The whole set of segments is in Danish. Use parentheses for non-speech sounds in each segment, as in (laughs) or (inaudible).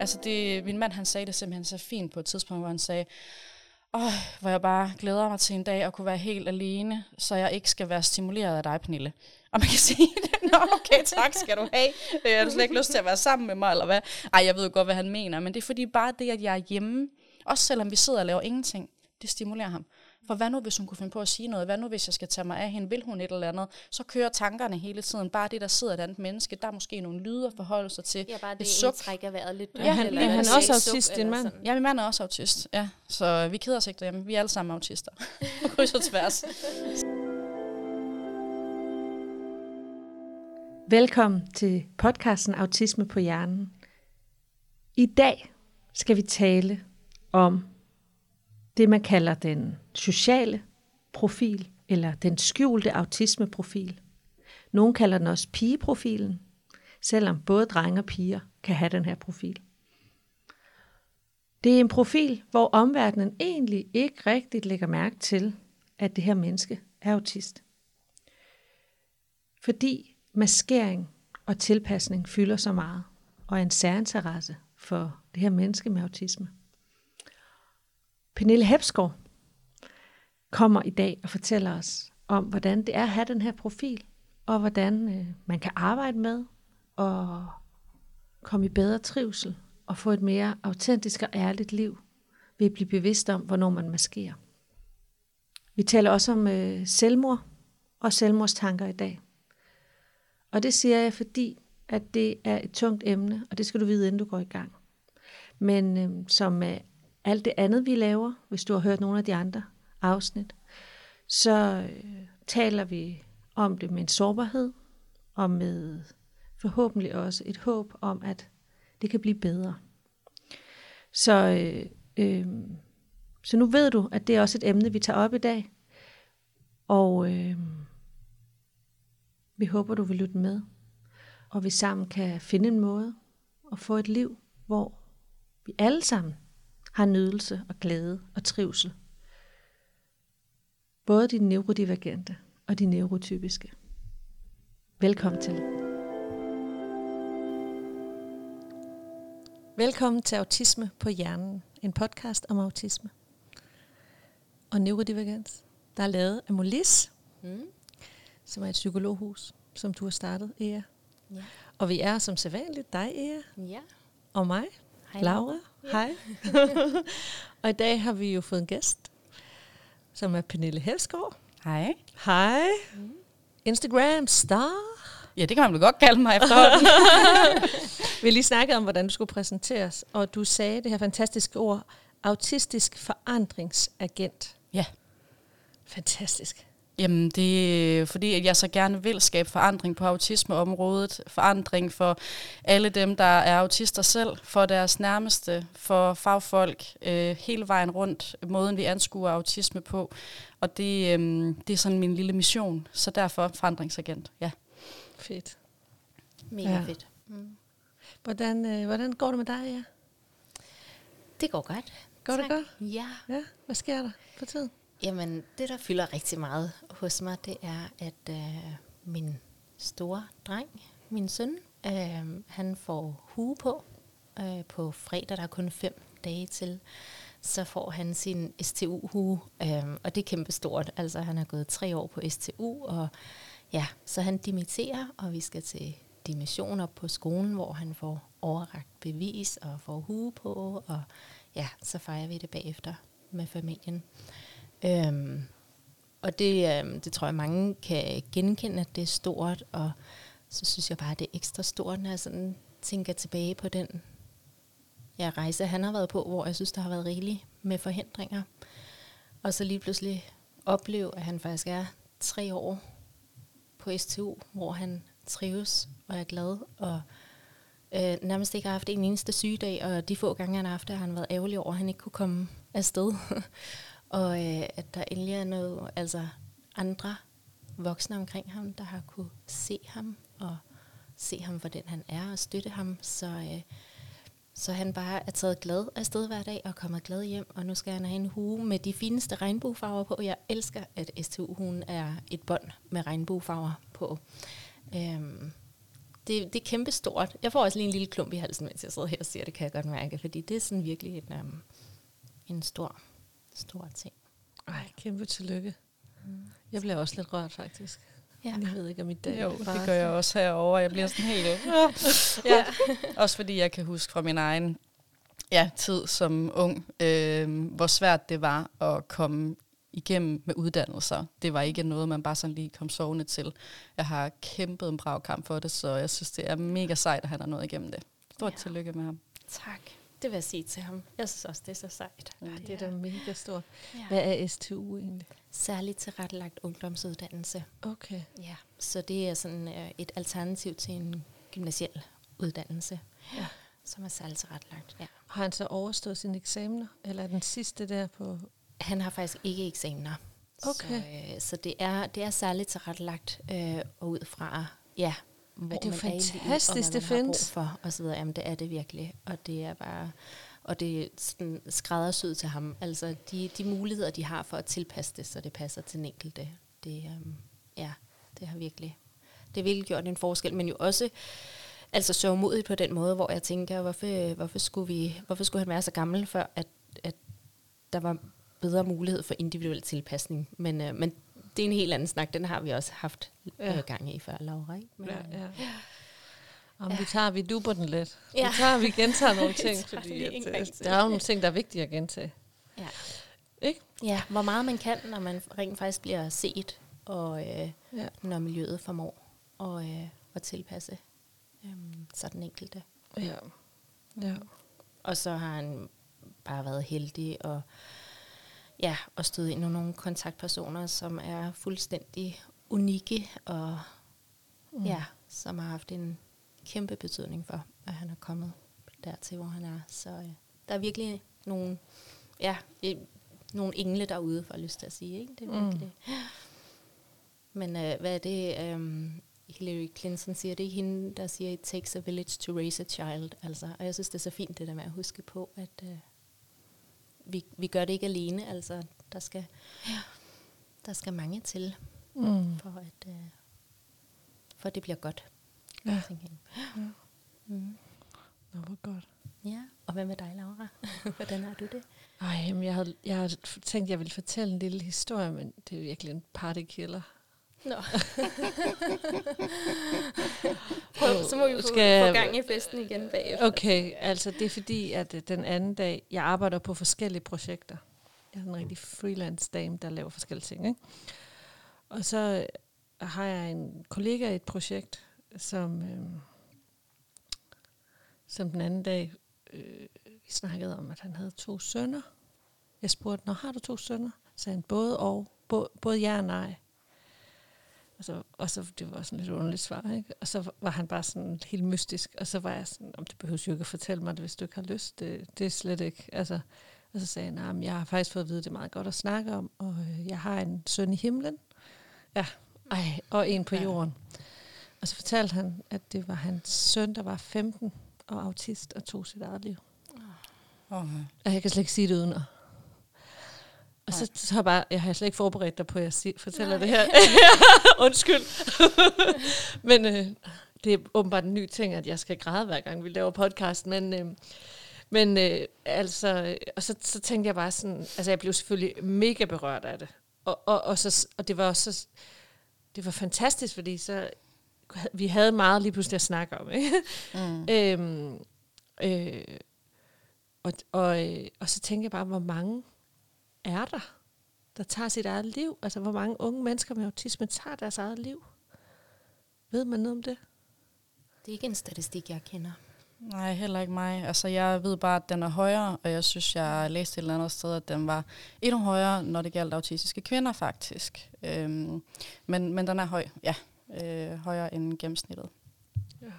Altså det, min mand han sagde det simpelthen så fint på et tidspunkt, hvor han sagde, Åh, hvor jeg bare glæder mig til en dag at kunne være helt alene, så jeg ikke skal være stimuleret af dig, Pernille. Og man kan (laughs) sige, det. Nå, okay, tak skal du have. Jeg har du slet ikke lyst til at være sammen med mig, eller hvad? Ej, jeg ved jo godt, hvad han mener, men det er fordi bare det, at jeg er hjemme, også selvom vi sidder og laver ingenting, det stimulerer ham. For hvad nu, hvis hun kunne finde på at sige noget? Hvad nu, hvis jeg skal tage mig af hende? Vil hun et eller andet? Så kører tankerne hele tiden. Bare det, der sidder et andet menneske. Der er måske nogle lyde at forholde sig til. Ja, bare det, suk. trækker vejret lidt. Ja, han, eller ja, han er også autist, din mand. Ja, min mand er også autist. Ja, så vi keder os ikke derhjemme. Vi er alle sammen autister. (laughs) På kryds og tværs. Velkommen til podcasten Autisme på hjernen. I dag skal vi tale om det, man kalder den sociale profil, eller den skjulte autismeprofil. Nogle kalder den også pigeprofilen, selvom både drenge og piger kan have den her profil. Det er en profil, hvor omverdenen egentlig ikke rigtigt lægger mærke til, at det her menneske er autist. Fordi maskering og tilpasning fylder så meget, og er en særinteresse for det her menneske med autisme. Pernille Hepsgaard kommer i dag og fortæller os om, hvordan det er at have den her profil, og hvordan øh, man kan arbejde med og komme i bedre trivsel og få et mere autentisk og ærligt liv ved at blive bevidst om, hvornår man maskerer. Vi taler også om øh, selvmord og selvmordstanker i dag. Og det siger jeg, fordi at det er et tungt emne, og det skal du vide, inden du går i gang. Men øh, som med alt det andet, vi laver, hvis du har hørt nogle af de andre afsnit, så øh, taler vi om det med en sårbarhed, og med forhåbentlig også et håb om, at det kan blive bedre. Så, øh, øh, så nu ved du, at det er også et emne, vi tager op i dag. Og øh, vi håber, du vil lytte med, og vi sammen kan finde en måde at få et liv, hvor vi alle sammen har nydelse og glæde og trivsel. Både de neurodivergente og de neurotypiske. Velkommen til. Velkommen til Autisme på Hjernen, en podcast om autisme og neurodivergens, der er lavet af Molis, Mm. som er et psykologhus, som du har startet, Ea. Ja. Og vi er som sædvanligt dig, Ea, Ja. og mig, Hej. Laura. Hej. (laughs) og i dag har vi jo fået en gæst, som er Pernille Helsgaard. Hej. Hej. Instagram star. Ja, det kan man vel godt kalde mig efterhånden. (laughs) Vi har lige snakket om, hvordan du skulle præsenteres, og du sagde det her fantastiske ord, autistisk forandringsagent. ja. Fantastisk. Jamen, det er fordi, at jeg så gerne vil skabe forandring på autismeområdet. Forandring for alle dem, der er autister selv, for deres nærmeste, for fagfolk, øh, hele vejen rundt, måden vi anskuer autisme på. Og det, øh, det er sådan min lille mission, så derfor forandringsagent, ja. Fedt. Mega Ja. fedt. Mm. Hvordan, øh, hvordan går det med dig, ja? Det går godt. Går det Tak. godt? Ja. Ja, hvad sker der for tiden? Jamen, det der fylder rigtig meget hos mig, det er, at øh, min store dreng, min søn, øh, han får hue på øh, på fredag. Der er kun fem dage til. Så får han sin STU-hue, øh, og det er kæmpestort. Altså, han har gået tre år på STU, og ja, så han dimitterer, og vi skal til dimission op på skolen, hvor han får overragt bevis og får hue på, og ja, så fejrer vi det bagefter med familien. Øhm, og det, øhm, det tror jeg, mange kan genkende, at det er stort, og så synes jeg bare, at det er ekstra stort, når jeg sådan tænker tilbage på den ja, rejse, han har været på, hvor jeg synes, der har været rigeligt med forhindringer. Og så lige pludselig opleve, at han faktisk er tre år på STU, hvor han trives og er glad, og øh, nærmest ikke har haft en eneste sygedag, og de få gange, han har haft det, har han været ærgerlig over, at han ikke kunne komme afsted. (laughs) og øh, at der endelig er noget, altså andre voksne omkring ham, der har kunne se ham, og se ham for den han er, og støtte ham, så, øh, så han bare er taget glad afsted hver dag, og kommer glad hjem, og nu skal han have en hue med de fineste regnbuefarver på. Jeg elsker, at STU-huen er et bånd med regnbuefarver på. Øhm, det, det er kæmpe stort. Jeg får også lige en lille klump i halsen, mens jeg sidder her og siger, det kan jeg godt mærke, fordi det er sådan virkelig en, um, en stor, stor ting. Ej, kæmpe tillykke. Mm. Jeg bliver også lidt rørt, faktisk. Ja. Jeg ved ikke, om i dag Jo, det gør jeg også herover. Jeg bliver sådan helt... (laughs) ja. Også fordi jeg kan huske fra min egen ja, tid som ung, øh, hvor svært det var at komme igennem med uddannelser. Det var ikke noget, man bare sådan lige kom sovende til. Jeg har kæmpet en brav kamp for det, så jeg synes, det er mega sejt, at han har nået igennem det. Stort Ja. ja. tillykke med ham. Tak. Det vil jeg sige til ham. Jeg synes også, det er så sejt. Ja, det er da mega stort. Ja. Hvad er STU egentlig? Særligt tilrettelagt ungdomsuddannelse. Okay. Ja. Så det er sådan øh, et alternativ til en gymnasiel uddannelse, Ja. som er særligt tilrettelagt. Ja. Har han så overstået sine eksamener? Eller er den sidste der på... Han har faktisk ikke eksamener. Okay. Så, øh, så det, er, det er særligt tilrettelagt øh, og ud fra, ja, hvor det er man er i og fantastisk, det findes. for, og så videre. Jamen, det er det virkelig. Og det er bare, og det er sådan skræddersyet til ham. Altså, de, de muligheder, de har for at tilpasse det, så det passer til den enkelte, det, øhm, ja, det har virkelig, det har virkelig gjort en forskel, men jo også, altså sørgmodigt på den måde, hvor jeg tænker, hvorfor, hvorfor, skulle, vi, hvorfor skulle han være så gammel, før at, at der var bedre mulighed for individuel tilpasning. Men, øh, men det er en helt anden snak. Den har vi også haft Ja. øh, gang i før, Laura. Ikke? Men, Ja, øh, ja. Om vi tager, vi duber den lidt. Ja. Vi tager, vi gentager nogle (laughs) ting, fordi at, øh, der er jo nogle ting, der er vigtige at gentage. ja. Ikke? ja, hvor meget man kan, når man rent faktisk bliver set, og øh, Ja. når miljøet formår at, øh, at tilpasse øh, så den enkelte. Ja. ja. Og så har han bare været heldig og ja, og støde ind i nogle kontaktpersoner, som er fuldstændig unikke og mm. ja, som har haft en kæmpe betydning for, at han er kommet dertil, hvor han er. Så øh, der er virkelig nogle, ja, øh, nogle engle derude, for jeg lyst til at sige. Ikke? Det er Mm. virkelig. Men øh, hvad er det, um, Hillary Clinton siger, det er hende, der siger, it takes a village to raise a child. Altså, og jeg synes, det er så fint det der med at huske på, at øh, vi, vi gør det ikke alene. Altså, der skal, der skal mange til, Mm. for at, øh, for at det bliver godt. Ja. tænker jeg. Mm. Nå, hvor godt. Ja, og hvad med dig, Laura? (laughs) Hvordan har du det? Ej, jeg havde, jeg havde tænkt, at jeg ville fortælle en lille historie, men det er virkelig en partykiller. Nå. (laughs) Prøv, så må vi få, Skal- få gang i festen igen bagefter. Okay, altså det er fordi, at øh, den anden dag, jeg arbejder på forskellige projekter. Jeg er en rigtig freelance dame, der laver forskellige ting. Ikke? Og så øh, har jeg en kollega i et projekt, som, øh, som den anden dag, øh, vi snakkede om, at han havde to sønner. Jeg spurgte, når har du to sønner? Så sagde han, både og, både, både ja og nej. Og så, og så, det var sådan lidt underligt svar, ikke? Og så var han bare sådan helt mystisk, og så var jeg sådan, om det behøver jo ikke at fortælle mig det, hvis du ikke har lyst, det, det er slet ikke, altså, og så sagde han, nah, jeg har faktisk fået at vide, det er meget godt at snakke om, og øh, jeg har en søn i himlen, ja, ej, og en på Ja. jorden. Og så fortalte han, at det var hans søn, der var 15 og autist og tog sit eget liv. Oh, Og jeg kan slet ikke sige det uden at. Og så, Nej. så har jeg bare, jeg har slet ikke forberedt dig på, at jeg sig, fortæller det her. (laughs) Undskyld. (laughs) men øh, det er åbenbart en ny ting, at jeg skal græde hver gang, vi laver podcast. Men, øh, men øh, altså, øh, og så, så tænkte jeg bare sådan, altså jeg blev selvfølgelig mega berørt af det. Og, og, og, så, og det var også så, det var fantastisk, fordi så vi havde meget lige pludselig at snakke om. Ikke? mm. (laughs) Øhm, øh, og, og, øh, og så tænker jeg bare, hvor mange er der, der tager sit eget liv? Altså, hvor mange unge mennesker med autisme tager deres eget liv? Ved man noget om det? Det er ikke en statistik, jeg kender. Nej, heller ikke mig. Altså, jeg ved bare, at den er højere, og jeg synes, jeg læste et eller andet sted, at den var endnu højere, når det gælder autistiske kvinder, faktisk. Øhm, men, men den er høj, ja. Øh, højere end gennemsnittet. Ja.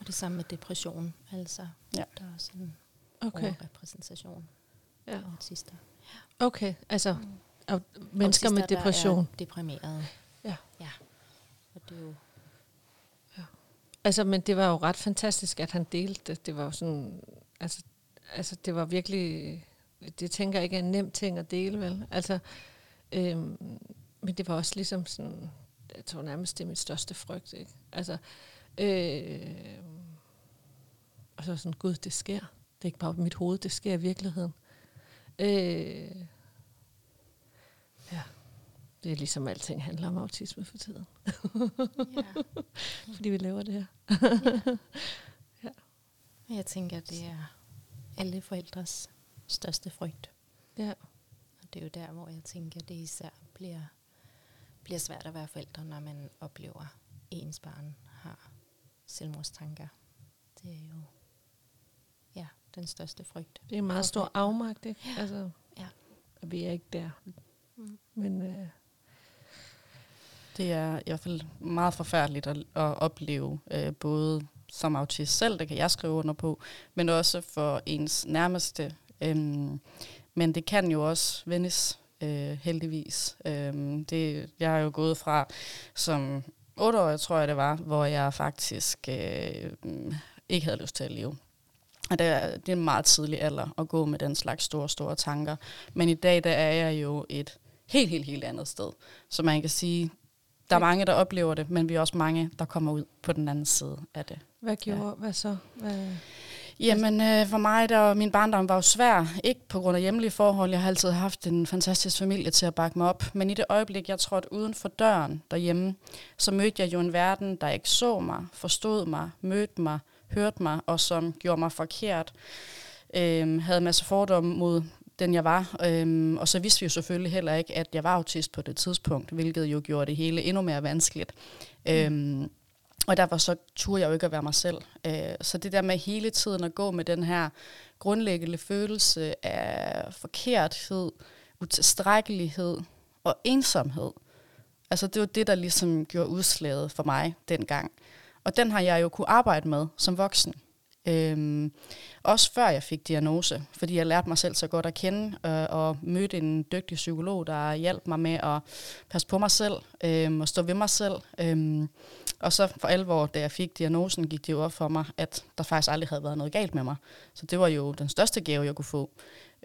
Og det samme med depression. Altså, Ja. der er også en Okay. overrepræsentation Ja. af autister. Okay, altså au- mennesker med Autister, der depression. er deprimerede. Ja. ja. Og det er jo Altså, men det var jo ret fantastisk, at han delte det. Det var jo sådan, altså, altså det var virkelig, det tænker jeg ikke er en nem ting at dele, vel? Altså, øhm, men det var også ligesom sådan, jeg tror nærmest, det er mit største frygt, ikke? Altså, Øh, og så sådan, gud, det sker. Det er ikke bare mit hoved, det sker i virkeligheden. Øh, ja, det er ligesom alting handler om autisme for tiden. Ja. (laughs) Fordi vi laver det her. Jeg tænker, det er alle forældres største frygt. Ja. Og det er jo der, hvor jeg tænker, det især bliver, bliver svært at være forældre, når man oplever, at ens barn har selvmordstanker. Det er jo ja, den største frygt. Det er en meget stor afmagt, ikke? Ja. Altså, Ja. vi er ikke der. Mm. Men øh, Det er i hvert fald meget forfærdeligt at, at opleve, øh, både som autist selv, det kan jeg skrive under på, men også for ens nærmeste. Øhm, men det kan jo også vendes, øh, heldigvis. Øhm, det, jeg er jo gået fra som 8 år, tror jeg det var, hvor jeg faktisk øh, ikke havde lyst til at leve. Og det er, det er en meget tidlig alder at gå med den slags store, store tanker. Men i dag, der er jeg jo et helt, helt, helt andet sted. Så man kan sige, der er mange, der oplever det, men vi er også mange, der kommer ud på den anden side af det. hvad gjorde, ja. hvad så? Hvad, Jamen, øh, for mig, der min barndom var jo svær. Ikke på grund af hjemlige forhold. Jeg har altid haft en fantastisk familie til at bakke mig op. Men i det øjeblik, jeg trådte uden for døren derhjemme, så mødte jeg jo en verden, der ikke så mig, forstod mig, mødte mig, hørte mig, og som gjorde mig forkert. Øhm, havde en masse fordomme mod den, jeg var. Øhm, og så vidste vi jo selvfølgelig heller ikke, at jeg var autist på det tidspunkt, hvilket jo gjorde det hele endnu mere vanskeligt. Mm. Øhm, og derfor så turde jeg jo ikke at være mig selv. Øh, så det der med hele tiden at gå med den her grundlæggende følelse af forkerthed, utilstrækkelighed og ensomhed. Altså det var det, der ligesom gjorde udslaget for mig dengang. Og den har jeg jo kunne arbejde med som voksen. Øhm, også før jeg fik diagnose, fordi jeg lærte mig selv så godt at kende, øh, og mødte en dygtig psykolog, der hjalp mig med at passe på mig selv øh, og stå ved mig selv. Øh, og så for alvor, da jeg fik diagnosen, gik det jo op for mig, at der faktisk aldrig havde været noget galt med mig. Så det var jo den største gave, jeg kunne få.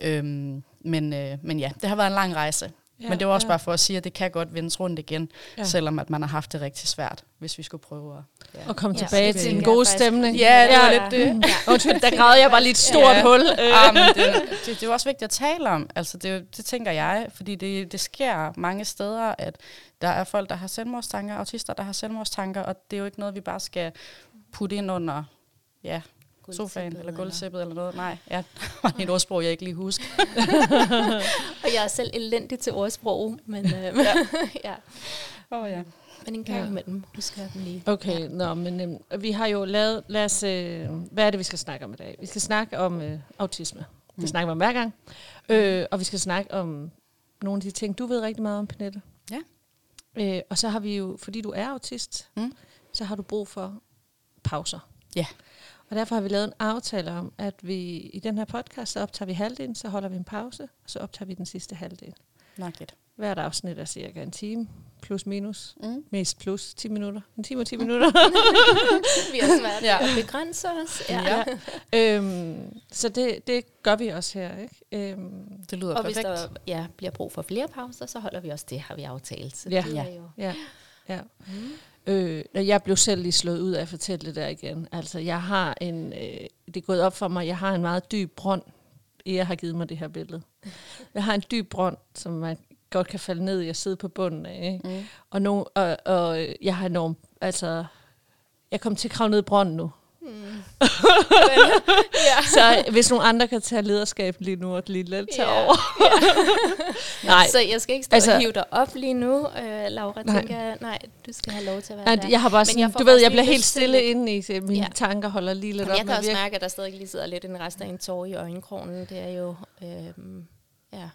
Øhm, men, øh, men ja, det har været en lang rejse. Ja, men det var også ja. bare for at sige, at det kan godt vendes rundt igen, Ja. selvom at man har haft det rigtig svært, hvis vi skulle prøve at... Ja. Og komme Ja, tilbage til en god stemning. Ja, det var Ja. lidt det. Ja. (laughs) Undskyld, der græd jeg bare lige et stort Ja. hul. Ja, men (laughs) det, det, det er jo også vigtigt at tale om. Altså det, det tænker jeg, fordi det, det sker mange steder, at der er folk, der har selvmordstanker, autister, der har selvmordstanker, og det er jo ikke noget, vi bare skal putte ind under ja, sofaen eller gulvtæppet eller noget. Nej, ja, (laughs) det var et ordsprog, jeg ikke lige husker. (laughs) Og jeg er selv elendig til ordsprog, men, øh, (laughs) ja. ja. Oh, ja. men en gang Ja. imellem husker jeg dem lige. Okay, nå, men øhm, vi har jo lavet, lad os, øh, hvad er det, vi skal snakke om i dag? Vi skal snakke om øh, autisme. Det Mm. snakker vi om hver gang. Øh, og vi skal snakke om nogle af de ting, du ved rigtig meget om, Pernille. Ja. Øh, og så har vi jo, fordi du er autist, Mm. så har du brug for pauser. Ja. Og derfor har vi lavet en aftale om, at vi i den her podcast, så optager vi halvdelen, så holder vi en pause, og så optager vi den sidste halvdel. Lidt. Hvert afsnit er cirka en time, plus minus, Mm. mest plus 10 minutter. En time og 10 (laughs) minutter. Vi har svært Ja. at begrænse os. Ja. Ja. øhm, så det, det gør vi også her, ikke? Øhm, Det lyder Og hvis perfekt. der ja, bliver brug for flere pauser, så holder vi også det, har vi aftalt. Så Ja. det er Ja. jo... ja, ja. Øh, jeg blev selv lige slået ud af at fortælle det der igen. Altså, jeg har en, øh, det er gået op for mig, jeg har en meget dyb brønd, jeg har givet mig det her billede. Jeg har en dyb brønd, som man godt kan falde ned i og sidde på bunden af. Ikke? Mm. Og, no, og, og jeg har enormt, altså, jeg kommer til at kravle ned i brønden nu. Mm. (laughs) ja. Så hvis nogle andre kan tage lederskab lige nu og lige lidt tage Ja. over. (laughs) Nej, Så jeg skal ikke stå Altså- og hive dig op lige nu, øh, Laura. Nej. Tænker, jeg. nej, du skal have lov til at være Nej, der. jeg har bare sådan, jeg du ved, jeg bliver helt stille inde i det. Mine Ja. tanker holder lige lidt Jamen, op jeg kan også virke. mærke, at der stadig lige sidder lidt en rest af en tår i øjenkrogen. Det er jo øh, ja,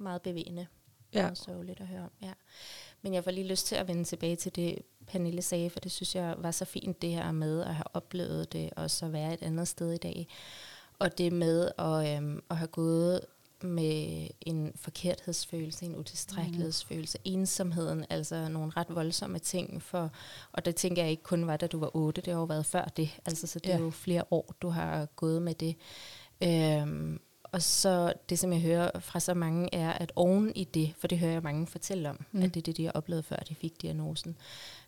meget bevægende Ja. og sørgeligt at høre om. Ja. Men jeg får lige lyst til at vende tilbage til det, Pernille sagde, for det synes jeg var så fint, det her med at have oplevet det, og så være et andet sted i dag. Og det med at, øhm, at have gået med en forkerthedsfølelse, en utilstrækkelighedsfølelse, mm. ensomheden, altså nogle ret voldsomme ting. For, og det tænker jeg ikke kun var, da du var otte, det har jo været før det. Altså, så det er Ja. jo flere år, du har gået med det. Øhm, og så det, som jeg hører fra så mange, er, at oven i det, for det hører jeg mange fortælle om, mm. at det er det, de har oplevet, før de fik diagnosen,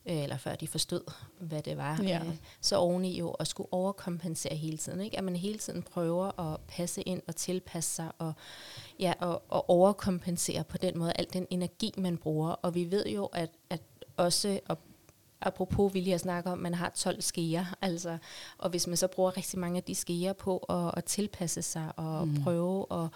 øh, eller før de forstod, hvad det var. Ja. Øh, så oven i jo at skulle overkompensere hele tiden. Ikke? At man hele tiden prøver at passe ind og tilpasse sig, og, ja, og, og overkompensere på den måde, al den energi, man bruger. Og vi ved jo, at, at også at apropos vi lige har snakket om, man har 12 skeer, altså, og hvis man så bruger rigtig mange af de skeer på at, at tilpasse sig og mm. prøve at,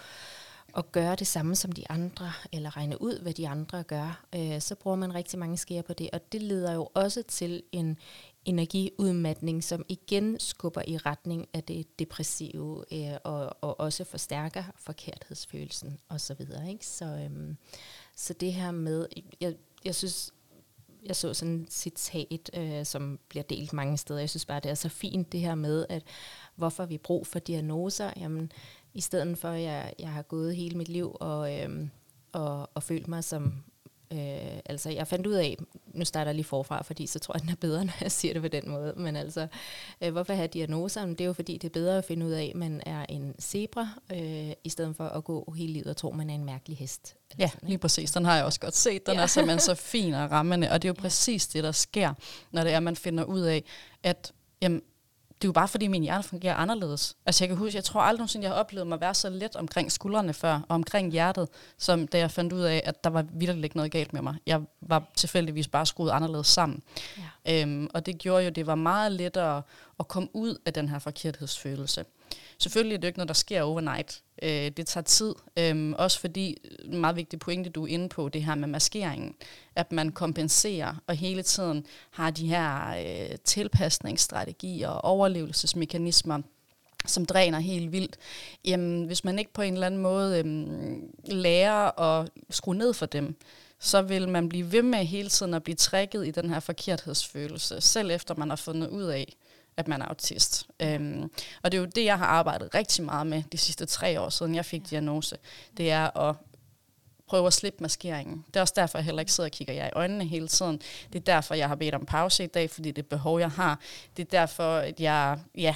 at gøre det samme som de andre, eller regne ud, hvad de andre gør, øh, så bruger man rigtig mange skeer på det, og det leder jo også til en energiudmatning, som igen skubber i retning af det depressive, øh, og, og også forstærker forkerthedsfølelsen osv. Ikke? Så, øhm, så det her med, jeg, jeg synes, jeg så sådan et citat, øh, som bliver delt mange steder. Jeg synes bare, det er så fint det her med, at hvorfor vi brug for diagnoser. Jamen, i stedet for, at jeg, jeg har gået hele mit liv og, øh, og, og følt mig som Øh, altså, jeg fandt ud af, nu starter jeg lige forfra, fordi så tror jeg, den er bedre, (laughs) når jeg siger det på den måde. Men altså, øh, hvorfor have diagnoser? Det er jo fordi, det er bedre at finde ud af, at man er en zebra, øh, i stedet for at gå hele livet og tro, man er en mærkelig hest. Ja, sådan, lige præcis. Den har jeg også godt set. Den ja. er simpelthen så (laughs) fin og rammende, og det er jo præcis det, der sker, når det er, at man finder ud af, at jamen, det er jo bare fordi, min hjerne fungerer anderledes. Altså jeg kan huske, jeg tror aldrig nogensinde, jeg har oplevet mig at være så let omkring skuldrene før, og omkring hjertet, som da jeg fandt ud af, at der var virkelig ikke noget galt med mig. Jeg var tilfældigvis bare skruet anderledes sammen. Ja. Øhm, og det gjorde jo, det var meget lettere at komme ud af den her forkerthedsfølelse. Selvfølgelig er det ikke noget, der sker overnight. Øh, det tager tid. Øh, også fordi, en meget vigtig pointe, du er inde på, det her med maskeringen. At man kompenserer og hele tiden har de her øh, tilpasningsstrategier og overlevelsesmekanismer, som dræner helt vildt. Jamen, hvis man ikke på en eller anden måde øh, lærer at skrue ned for dem, så vil man blive ved med hele tiden at blive trækket i den her forkerthedsfølelse, selv efter man har fundet ud af, at man er autist. Øhm, og det er jo det, jeg har arbejdet rigtig meget med de sidste tre år siden jeg fik diagnose. Det er at prøve at slippe maskeringen. Det er også derfor, jeg heller ikke sidder og kigger jer i øjnene hele tiden. Det er derfor, jeg har bedt om pause i dag, fordi det er behov, jeg har. Det er derfor, at jeg ja,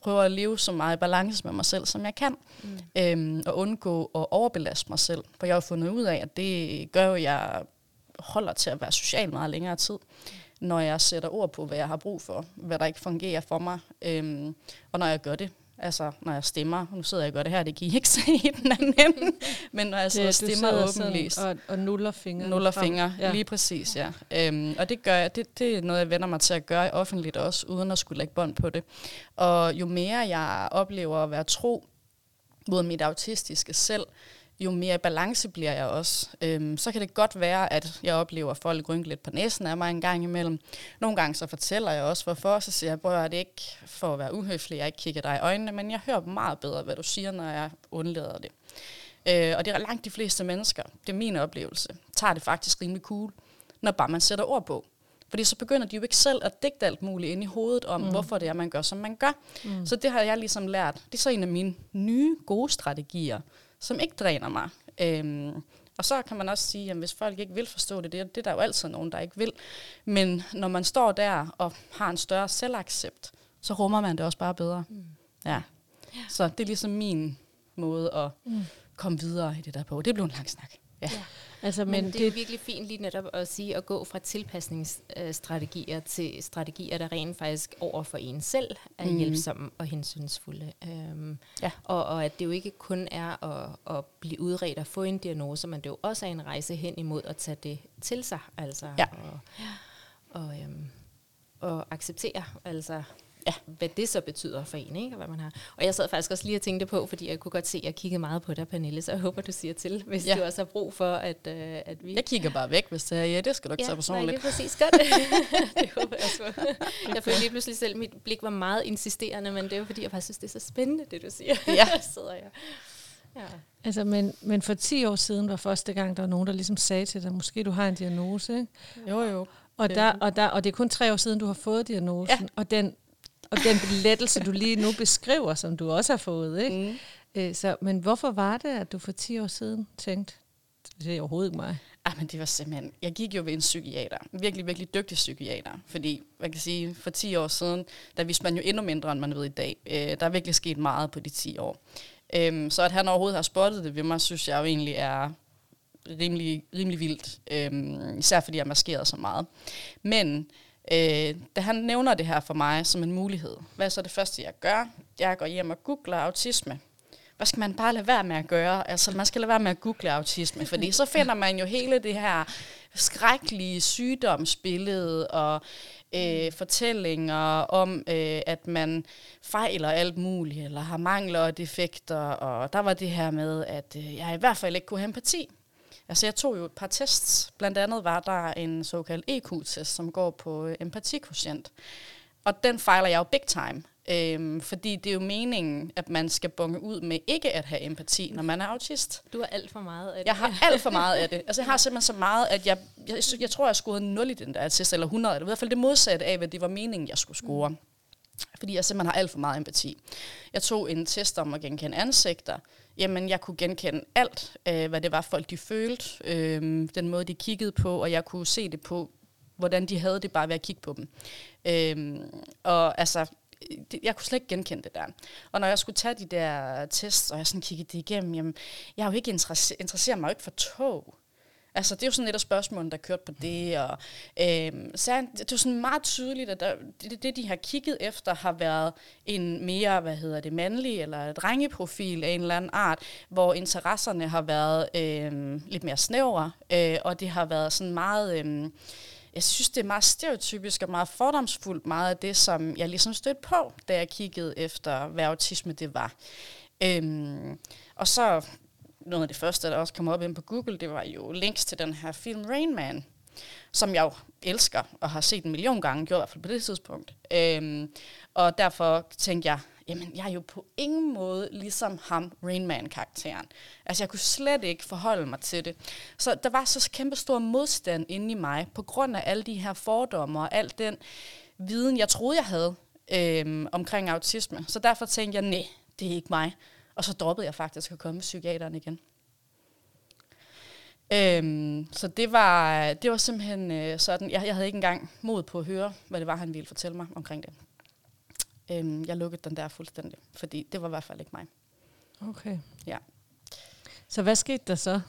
prøver at leve så meget i balance med mig selv, som jeg kan. Mm. Øhm, og undgå at overbelaste mig selv. For jeg har fundet ud af, at det gør at jeg holder til at være social meget længere tid. Når jeg sætter ord på, hvad jeg har brug for, hvad der ikke fungerer for mig, øhm, og når jeg gør det. Altså, når jeg stemmer, nu sidder jeg og gør det her, det kan I ikke (laughs) se i den anden ende, men når jeg sidder og stemmer åbenlyst. Og, og nuller fingre. Nuller fingre, ja. lige præcis, ja. Øhm, og det gør jeg, det, det er noget, jeg vender mig til at gøre offentligt også, uden at skulle lægge bånd på det. Og jo mere jeg oplever at være tro mod mit autistiske selv, jo mere i balance bliver jeg også. Øhm, så kan det godt være, at jeg oplever, at folk rynker lidt på næsen af mig en gang imellem. Nogle gange så fortæller jeg også, hvorfor. Så siger jeg, prøv det ikke for at være uhøflig, jeg ikke kigger dig i øjnene, men jeg hører meget bedre, hvad du siger, når jeg undlader det. Øh, og det er langt de fleste mennesker, det er min oplevelse, tager det faktisk rimelig cool, når bare man sætter ord på. Fordi så begynder de jo ikke selv at digte alt muligt ind i hovedet om, mm. hvorfor det er, man gør, som man gør. Mm. Så det har jeg ligesom lært. Det er så en af mine nye gode strategier, som ikke dræner mig. Øhm, og så kan man også sige, at hvis folk ikke vil forstå det, det, det er der jo altid nogen, der ikke vil. Men når man står der og har en større selvaccept, så rummer man det også bare bedre. Mm. Ja. Så det er ligesom min måde at mm. komme videre i det der på. Det blev en lang snak. Ja. ja. Altså, men, men det, det er virkelig fint lige netop at sige at gå fra tilpasningsstrategier til strategier, der rent faktisk over for en selv er mm. hjælpsomme og hensynsfulde. Um, ja. og, og at det jo ikke kun er at, at blive udredt og få en diagnose, men det jo også er en rejse hen imod at tage det til sig. Altså, ja. og, og, um, og acceptere. Altså, ja, hvad det så betyder for en, ikke? Og, hvad man har. og jeg sad faktisk også lige og tænkte på, fordi jeg kunne godt se, at jeg kiggede meget på dig, Pernille, så jeg håber, du siger til, hvis ja. du også har brug for, at, uh, at vi... Jeg kigger bare væk, hvis det er, ja, det skal du ikke ja, tage personligt. Ja, præcis godt. (laughs) det håber jeg så. Jeg følte lige pludselig selv, at mit blik var meget insisterende, men det er jo fordi, jeg bare synes, det er så spændende, det du siger. Ja. (laughs) sidder jeg. Ja. Altså, men, men for 10 år siden var første gang, der var nogen, der ligesom sagde til dig, måske du har en diagnose, ikke? Jo, jo. Og, der, og, der, og det er kun tre år siden, du har fået diagnosen, ja. og den og den lettelse, du lige nu beskriver, som du også har fået. Ikke? Mm. Øh, så, men hvorfor var det, at du for 10 år siden tænkte, det er overhovedet ikke mig? Ah, men det var simpelthen, jeg gik jo ved en psykiater, en virkelig, virkelig dygtig psykiater, fordi man kan sige, for 10 år siden, der vidste man jo endnu mindre, end man ved i dag. Øh, der er virkelig sket meget på de 10 år. Øhm, så at han overhovedet har spottet det ved mig, synes jeg jo egentlig er rimelig, rimelig vildt. Øhm, især fordi jeg er maskeret så meget. Men øh, da han nævner det her for mig som en mulighed, hvad er så det første, jeg gør? Jeg går hjem og googler autisme hvad skal man bare lade være med at gøre? Altså, man skal lade være med at google autisme, fordi så finder man jo hele det her skrækkelige sygdomsbillede og øh, fortællinger om, øh, at man fejler alt muligt, eller har mangler og defekter, og der var det her med, at øh, jeg i hvert fald ikke kunne have empati. Altså jeg tog jo et par tests. Blandt andet var der en såkaldt EQ-test, som går på øh, empatikotient. Og den fejler jeg jo big time. Øhm, fordi det er jo meningen, at man skal bunge ud med ikke at have empati, når man er autist. Du har alt for meget af det. Jeg har alt for meget af det. (laughs) Altså, jeg har simpelthen så meget, at jeg, jeg, jeg tror, jeg scorede 0 i den der test, eller 100. Det var i hvert fald det modsatte af, hvad det var meningen, jeg skulle score. Mm. Fordi jeg simpelthen har alt for meget empati. Jeg tog en test om at genkende ansigter. Jamen, jeg kunne genkende alt, øh, hvad det var, folk de følte, øh, den måde, de kiggede på, og jeg kunne se det på, hvordan de havde det bare ved at kigge på dem. Øh, og altså, det, jeg kunne slet ikke genkende det der. Og når jeg skulle tage de der tests, og jeg sådan kiggede det igennem, jamen, jeg er jo ikke interesse, interesserer mig jo ikke for tog. Altså, det er jo sådan et af spørgsmålene, der kørte på det, og øh, så er, det er jo sådan meget tydeligt, at der, det, det, de har kigget efter, har været en mere, hvad hedder det, mandlig eller drengeprofil af en eller anden art, hvor interesserne har været øh, lidt mere snævre, øh, og det har været sådan meget... Øh, jeg synes, det er meget stereotypisk og meget fordomsfuldt, meget af det, som jeg ligesom stødte på, da jeg kiggede efter, hvad autisme det var. Øhm, og så noget af det første, der også kom op ind på Google, det var jo links til den her film Rain Man, som jeg jo elsker og har set en million gange, gjort i hvert fald på det tidspunkt. Øhm, og derfor tænkte jeg, jamen jeg er jo på ingen måde ligesom ham, Rain Man-karakteren. Altså jeg kunne slet ikke forholde mig til det. Så der var så kæmpe stor modstand inde i mig, på grund af alle de her fordomme og al den viden, jeg troede, jeg havde øhm, omkring autisme. Så derfor tænkte jeg, nej, det er ikke mig. Og så droppede jeg faktisk at komme med psykiateren igen. Øhm, så det var, det var simpelthen øh, sådan, jeg, jeg havde ikke engang mod på at høre, hvad det var, han ville fortælle mig omkring det. Øhm, jeg lukkede den der fuldstændig, fordi det var i hvert fald ikke mig. Okay. Ja. Så hvad skete der så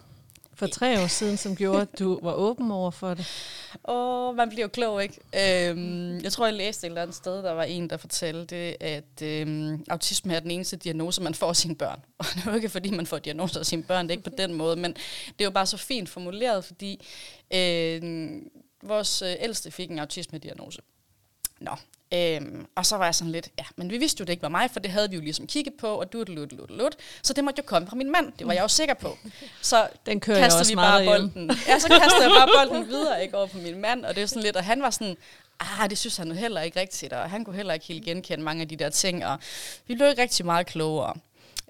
for tre år siden, som gjorde, at du var åben over for det? Og man bliver jo klog, ikke? Øhm, jeg tror, jeg læste et eller andet sted, der var en, der fortalte, at øhm, autisme er den eneste diagnose, man får af sine børn. (laughs) Og det er jo ikke, fordi man får diagnoser af sine børn, det er ikke på den måde, men det er jo bare så fint formuleret, fordi øh, vores øh, ældste fik en autisme-diagnose. Nå, Øhm, og så var jeg sådan lidt, ja, men vi vidste jo, det ikke var mig, for det havde vi jo ligesom kigget på, og du lut, lut, lut. Så det måtte jo komme fra min mand, det var jeg jo sikker på. Så (laughs) Den kører jeg også vi bare bolden. Ja, så kastede jeg bare bolden videre ikke over på min mand, og det er sådan lidt, og han var sådan, ah, det synes han jo heller ikke rigtigt, og han kunne heller ikke helt genkende mange af de der ting, og vi blev ikke rigtig meget klogere.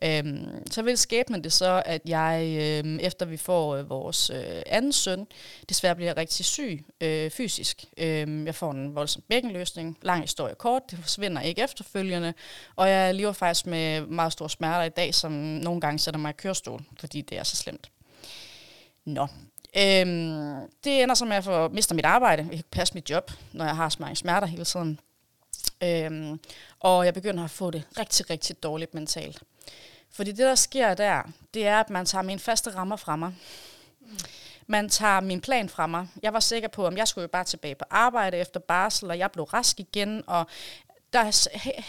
Øhm, så vil skæbnen det så, at jeg, øhm, efter vi får øh, vores øh, anden søn, desværre bliver rigtig syg øh, fysisk. Øhm, jeg får en voldsom bækkenløsning, lang historie kort, det forsvinder ikke efterfølgende, og jeg lever faktisk med meget store smerter i dag, som nogle gange sætter mig i kørestol, fordi det er så slemt. Nå, øhm, det ender så med, at jeg får, mister mit arbejde, jeg kan ikke passe mit job, når jeg har så mange smerter hele tiden. Øhm, og jeg begynder at få det rigtig, rigtig dårligt mentalt. Fordi det, der sker der, det er, at man tager mine faste rammer fra mig. Man tager min plan fra mig. Jeg var sikker på, at jeg skulle jo bare tilbage på arbejde efter barsel, og jeg blev rask igen, og der er,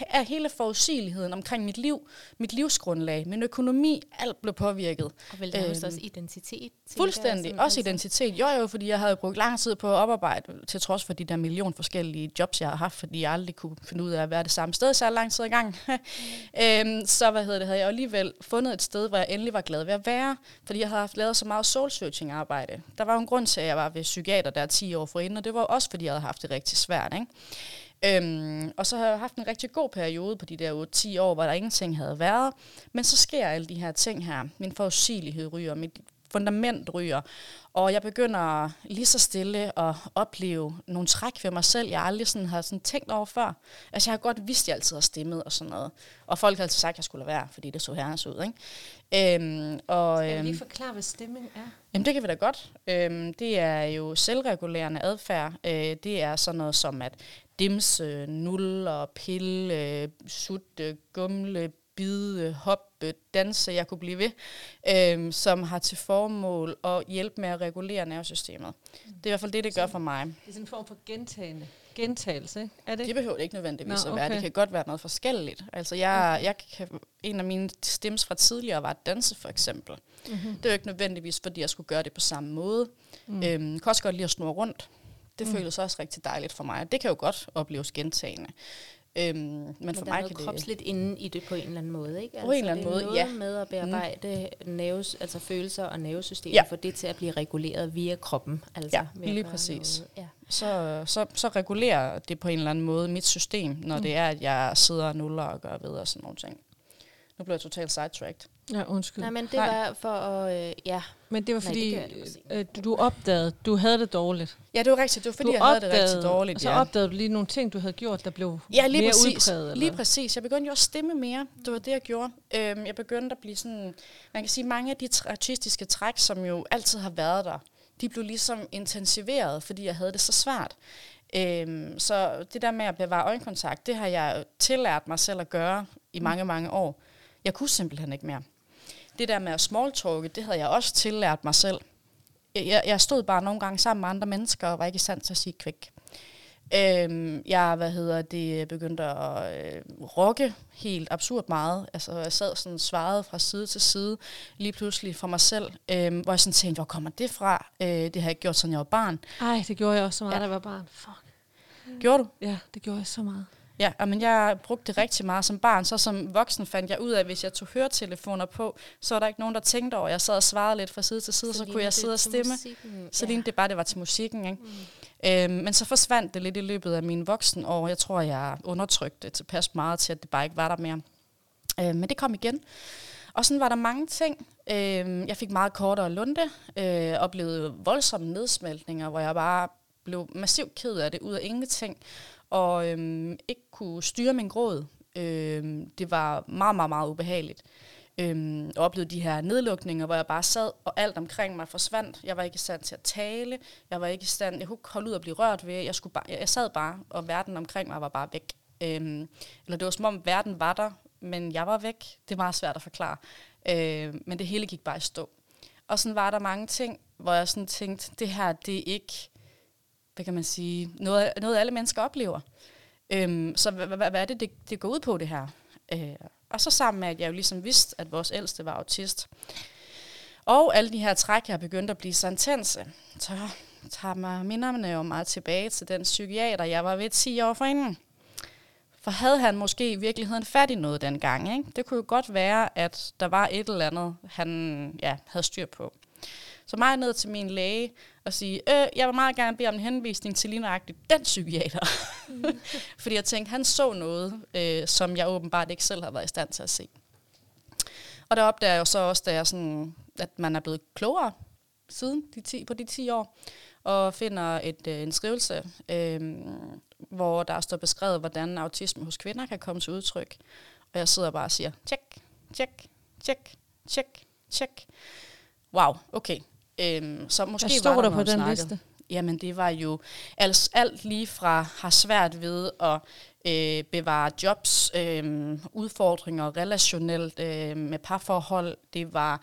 er hele forudsigeligheden omkring mit liv, mit livsgrundlag, min økonomi, alt blev påvirket. Og vel Øhm, også identitet. jeg, Fuldstændig. som- Også altså- identitet. Jo, jo, fordi jeg havde brugt lang tid på at oparbejde, til trods for de der million forskellige jobs, jeg har haft, fordi jeg aldrig kunne finde ud af at være det samme sted, så jeg lang tid i gang. (laughs) øhm, så hvad hedder det, havde jeg alligevel fundet et sted, hvor jeg endelig var glad ved at være, fordi jeg havde haft lavet så meget soul-searching arbejde. Der var jo en grund til, at jeg var ved psykiater der 10 år forinden, og det var også, fordi jeg havde haft det rigtig svært. Ikke? Øhm, og så har jeg haft en rigtig god periode på de der 8-10 år, hvor der ingenting havde været. Men så sker alle de her ting her. Min forudsigelighed ryger, mit fundament ryger, og jeg begynder lige så stille at opleve nogle træk ved mig selv, jeg aldrig sådan har sådan tænkt over før. Altså jeg har godt vidst, at jeg altid har stemmet og sådan noget. Og folk har altid sagt, at jeg skulle lade være, fordi det så herrens ud. Ikke? Øhm, og, Skal jeg øhm, lige forklare, hvad stemning er? Jamen det kan vi da godt. Øhm, det er jo selvregulerende adfærd. Øh, det er sådan noget som at dimse, nulle, pille, øh, sutte, gumle, bide, hoppe, danse, jeg kunne blive ved, øhm, som har til formål at hjælpe med at regulere nervesystemet. Det er i hvert fald det, det gør for mig. Det er sådan en form for gentagende. Gentagelse, ikke? Er det? Det behøver det ikke nødvendigvis Nå, at være. okay. Det kan godt være noget forskelligt. Altså jeg, jeg kan, en af mine stems fra tidligere var at danse for eksempel. Mm-hmm. Det er jo ikke nødvendigvis, fordi jeg skulle gøre det på samme måde. Mm. Øhm, kan også godt lide at snurre rundt. Det mm. føles også rigtig dejligt for mig. Det kan jo godt opleves gentagende. Øhm, men, Men for mig kan det... kropsligt inde i det på en eller anden måde, ikke? Altså, På en eller anden det er måde, noget ja. med at bearbejde mm. nerves, altså følelser og nervesystemet, Ja. for det til at blive reguleret via kroppen. Altså, Ja, lige præcis. Noget. Ja. så, så, så regulerer det på en eller anden måde mit system, når mm. det er, at jeg sidder og nuller og gør ved og sådan nogle ting. Nu bliver jeg totalt sidetracked. Ja, undskyld. Nej, men det Nej. var for at, øh, ja, Men det var Nej, det fordi, jeg lige præcis. øh, du- opdagede, du havde det dårligt. Ja, det var rigtigt. Det var fordi, du jeg havde det rigtig dårligt. Og så ja. opdagede du lige nogle ting, du havde gjort, der blev Ja, lige mere præcis. udpræget. Eller? Lige præcis. Jeg begyndte jo at stemme mere. Det var det, jeg gjorde. Øhm, jeg begyndte at blive sådan... Man kan sige, mange af de tr- artistiske træk, som jo altid har været der, de blev ligesom intensiveret, fordi jeg havde det så svært. Øhm, så det der med at bevare øjenkontakt, det har jeg tillært mig selv at gøre i mange, mange år. Jeg kunne simpelthen ikke mere. Det der med at smalltalke, det havde jeg også tillært mig selv. Jeg- Jeg, stod bare nogle gange sammen med andre mennesker og var ikke i stand til at sige kvæk. Øhm, jeg, hvad hedder det, begyndte at øh, rocke helt absurd meget. Altså, jeg sad sådan svarede fra side til side, lige pludselig for mig selv, øhm, hvor jeg sådan tænkte, hvor kommer det fra? Øh, det har jeg ikke gjort, siden jeg var barn. Ej, det gjorde jeg også så meget, Ja. da jeg var barn. Fuck. Gjorde du? Ja, det gjorde jeg så meget. Ja, men jeg brugte det rigtig meget som barn. Så som voksen fandt jeg ud af, at hvis jeg tog høretelefoner på, så var der ikke nogen, der tænkte over. Jeg sad og svarede lidt fra side til side, så, så kunne jeg sidde og stemme. musikken. Så ja. lignede det bare, det var til musikken. Ikke? Mm. Øhm, men så forsvandt det lidt i løbet af mine voksne år. Jeg tror, jeg undertrykte det tilpas meget til, at det bare ikke var der mere. Øhm, men det kom igen. Og sådan var der mange ting. Øhm, jeg fik meget kortere lunde, øh, oplevede voldsomme nedsmeltninger, hvor jeg bare blev massivt ked af det ud af ingenting, og øhm, ikke kunne styre min gråd. Øhm, det var meget, meget, meget ubehageligt. Øhm, og oplevede de her nedlukninger, hvor jeg bare sad, og alt omkring mig forsvandt. Jeg var ikke i stand til at tale. Jeg var ikke i stand, jeg kunne ikke holde ud og blive rørt ved. Jeg, skulle bare, jeg sad bare, og verden omkring mig var bare væk. Øhm, eller det var som om verden var der, men jeg var væk. Det er meget svært at forklare. Øh, men det hele gik bare i stå. Og sådan var der mange ting, hvor jeg sådan tænkte, det her, det er ikke, hvad kan man sige, noget, noget alle mennesker oplever. Øhm, så hvad, hvad, hvad er det, det, det går ud på, det her? Øh, og så sammen med, at jeg jo ligesom vidste, at vores ældste var autist. Og alle de her træk, jeg begyndte at blive så intense, så tager mig minderne jo meget tilbage til den psykiater, jeg var ved 10 år forinden. For havde han måske i virkeligheden fat i noget dengang, ikke? det kunne jo godt være, at der var et eller andet, han ja, havde styr på. Så mig ned til min læge og sige, øh, jeg vil meget gerne bede om en henvisning til lige nøjagtigt den psykiater. Mm. (laughs) Fordi jeg tænkte, han så noget, øh, som jeg åbenbart ikke selv har været i stand til at se. Og der opdager jeg jo så også, da jeg sådan, at man er blevet klogere siden de 10, på de 10 år, og finder et, øh, en skrivelse, øh, hvor der står beskrevet, hvordan autisme hos kvinder kan komme til udtryk. Og jeg sidder bare og siger, tjek, tjek, tjek, tjek, tjek. Wow, okay. Øhm, så måske Hvad stod var der, der på den snakket. liste? Jamen det var jo alt, alt lige fra har svært ved at øh, bevare jobs, øh, udfordringer relationelt øh, med parforhold. Det var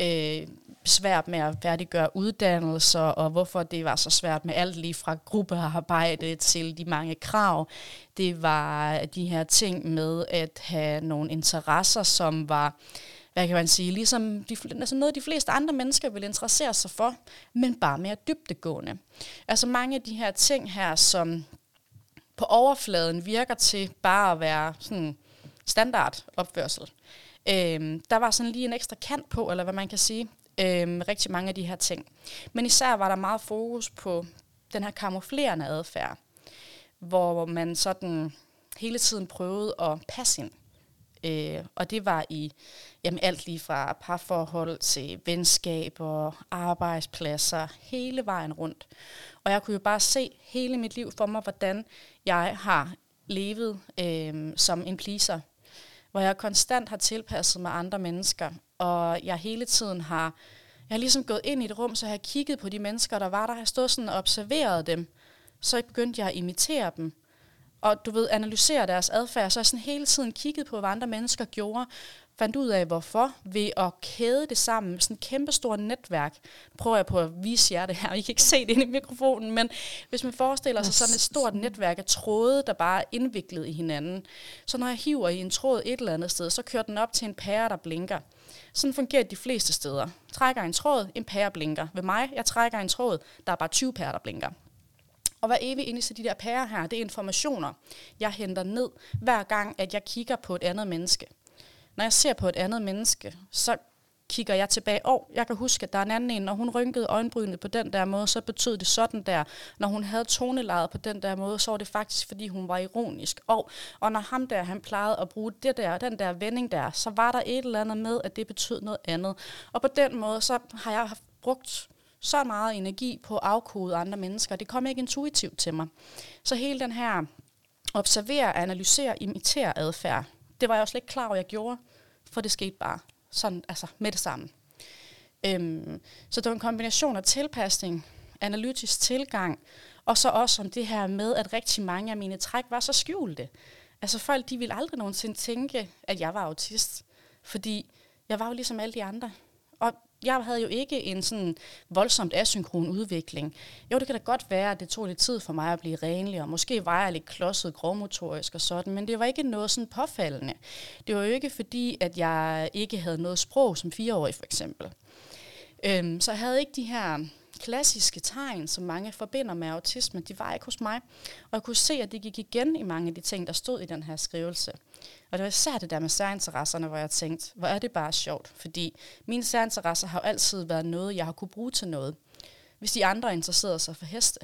øh, svært med at færdiggøre uddannelser, og hvorfor det var så svært med alt lige fra gruppearbejde til de mange krav. Det var de her ting med at have nogle interesser, som var hvad kan man sige, ligesom de, altså noget, de fleste andre mennesker vil interessere sig for, men bare mere dybdegående. Altså mange af de her ting her, som på overfladen virker til bare at være sådan standard opførsel. Øhm, der var sådan lige en ekstra kant på, eller hvad man kan sige, øhm, rigtig mange af de her ting. Men især var der meget fokus på den her kamuflerende adfærd, hvor man sådan hele tiden prøvede at passe ind. Øh, og det var i jamen, alt lige fra parforhold til venskaber, arbejdspladser, hele vejen rundt. Og jeg kunne jo bare se hele mit liv for mig, hvordan jeg har levet øh, som en pleaser. Hvor jeg konstant har tilpasset mig andre mennesker, og jeg hele tiden har, jeg har ligesom gået ind i et rum, så jeg har kigget på de mennesker, der var der, jeg stod sådan og observeret dem, så begyndte jeg at imitere dem og du ved, analysere deres adfærd, så jeg sådan hele tiden kigget på, hvad andre mennesker gjorde, fandt ud af, hvorfor, ved at kæde det sammen, sådan et kæmpestort netværk. Prøver jeg på at vise jer det her, I kan ikke se det inde i mikrofonen, men hvis man forestiller sig sådan et stort netværk af tråde, der bare er indviklet i hinanden, så når jeg hiver i en tråd et eller andet sted, så kører den op til en pære, der blinker. Sådan fungerer det de fleste steder. Trækker en tråd, en pære blinker. Ved mig, jeg trækker en tråd, der er bare 20 pærer, der blinker. Og hver evig eneste de der pærer her, det er informationer, jeg henter ned, hver gang, at jeg kigger på et andet menneske. Når jeg ser på et andet menneske, så kigger jeg tilbage. Og jeg kan huske, at der er en anden en, når hun rynkede øjenbrynet på den der måde, så betød det sådan der. Når hun havde tonelejet på den der måde, så var det faktisk, fordi hun var ironisk. Og, og når ham der, han plejede at bruge det der, den der vending der, så var der et eller andet med, at det betød noget andet. Og på den måde, så har jeg brugt så meget energi på at afkode andre mennesker. Det kom ikke intuitivt til mig. Så hele den her observere, analysere, imitere adfærd, det var jeg jo slet ikke klar over, jeg gjorde, for det skete bare sådan, altså med det samme. Øhm, så det var en kombination af tilpasning, analytisk tilgang, og så også om det her med, at rigtig mange af mine træk var så skjulte. Altså folk, de ville aldrig nogensinde tænke, at jeg var autist, fordi jeg var jo ligesom alle de andre. Og jeg havde jo ikke en sådan voldsomt asynkron udvikling. Jo, det kan da godt være, at det tog lidt tid for mig at blive renlig, og måske var jeg lidt klodset grovmotorisk og sådan, men det var ikke noget sådan påfaldende. Det var jo ikke fordi, at jeg ikke havde noget sprog som fireårig for eksempel. Øhm, så jeg havde ikke de her klassiske tegn, som mange forbinder med autisme, de var ikke hos mig. Og jeg kunne se, at det gik igen i mange af de ting, der stod i den her skrivelse. Og det var især det der med særinteresserne, hvor jeg tænkte, hvor er det bare sjovt, fordi mine særinteresser har jo altid været noget, jeg har kunne bruge til noget. Hvis de andre interesserede sig for heste,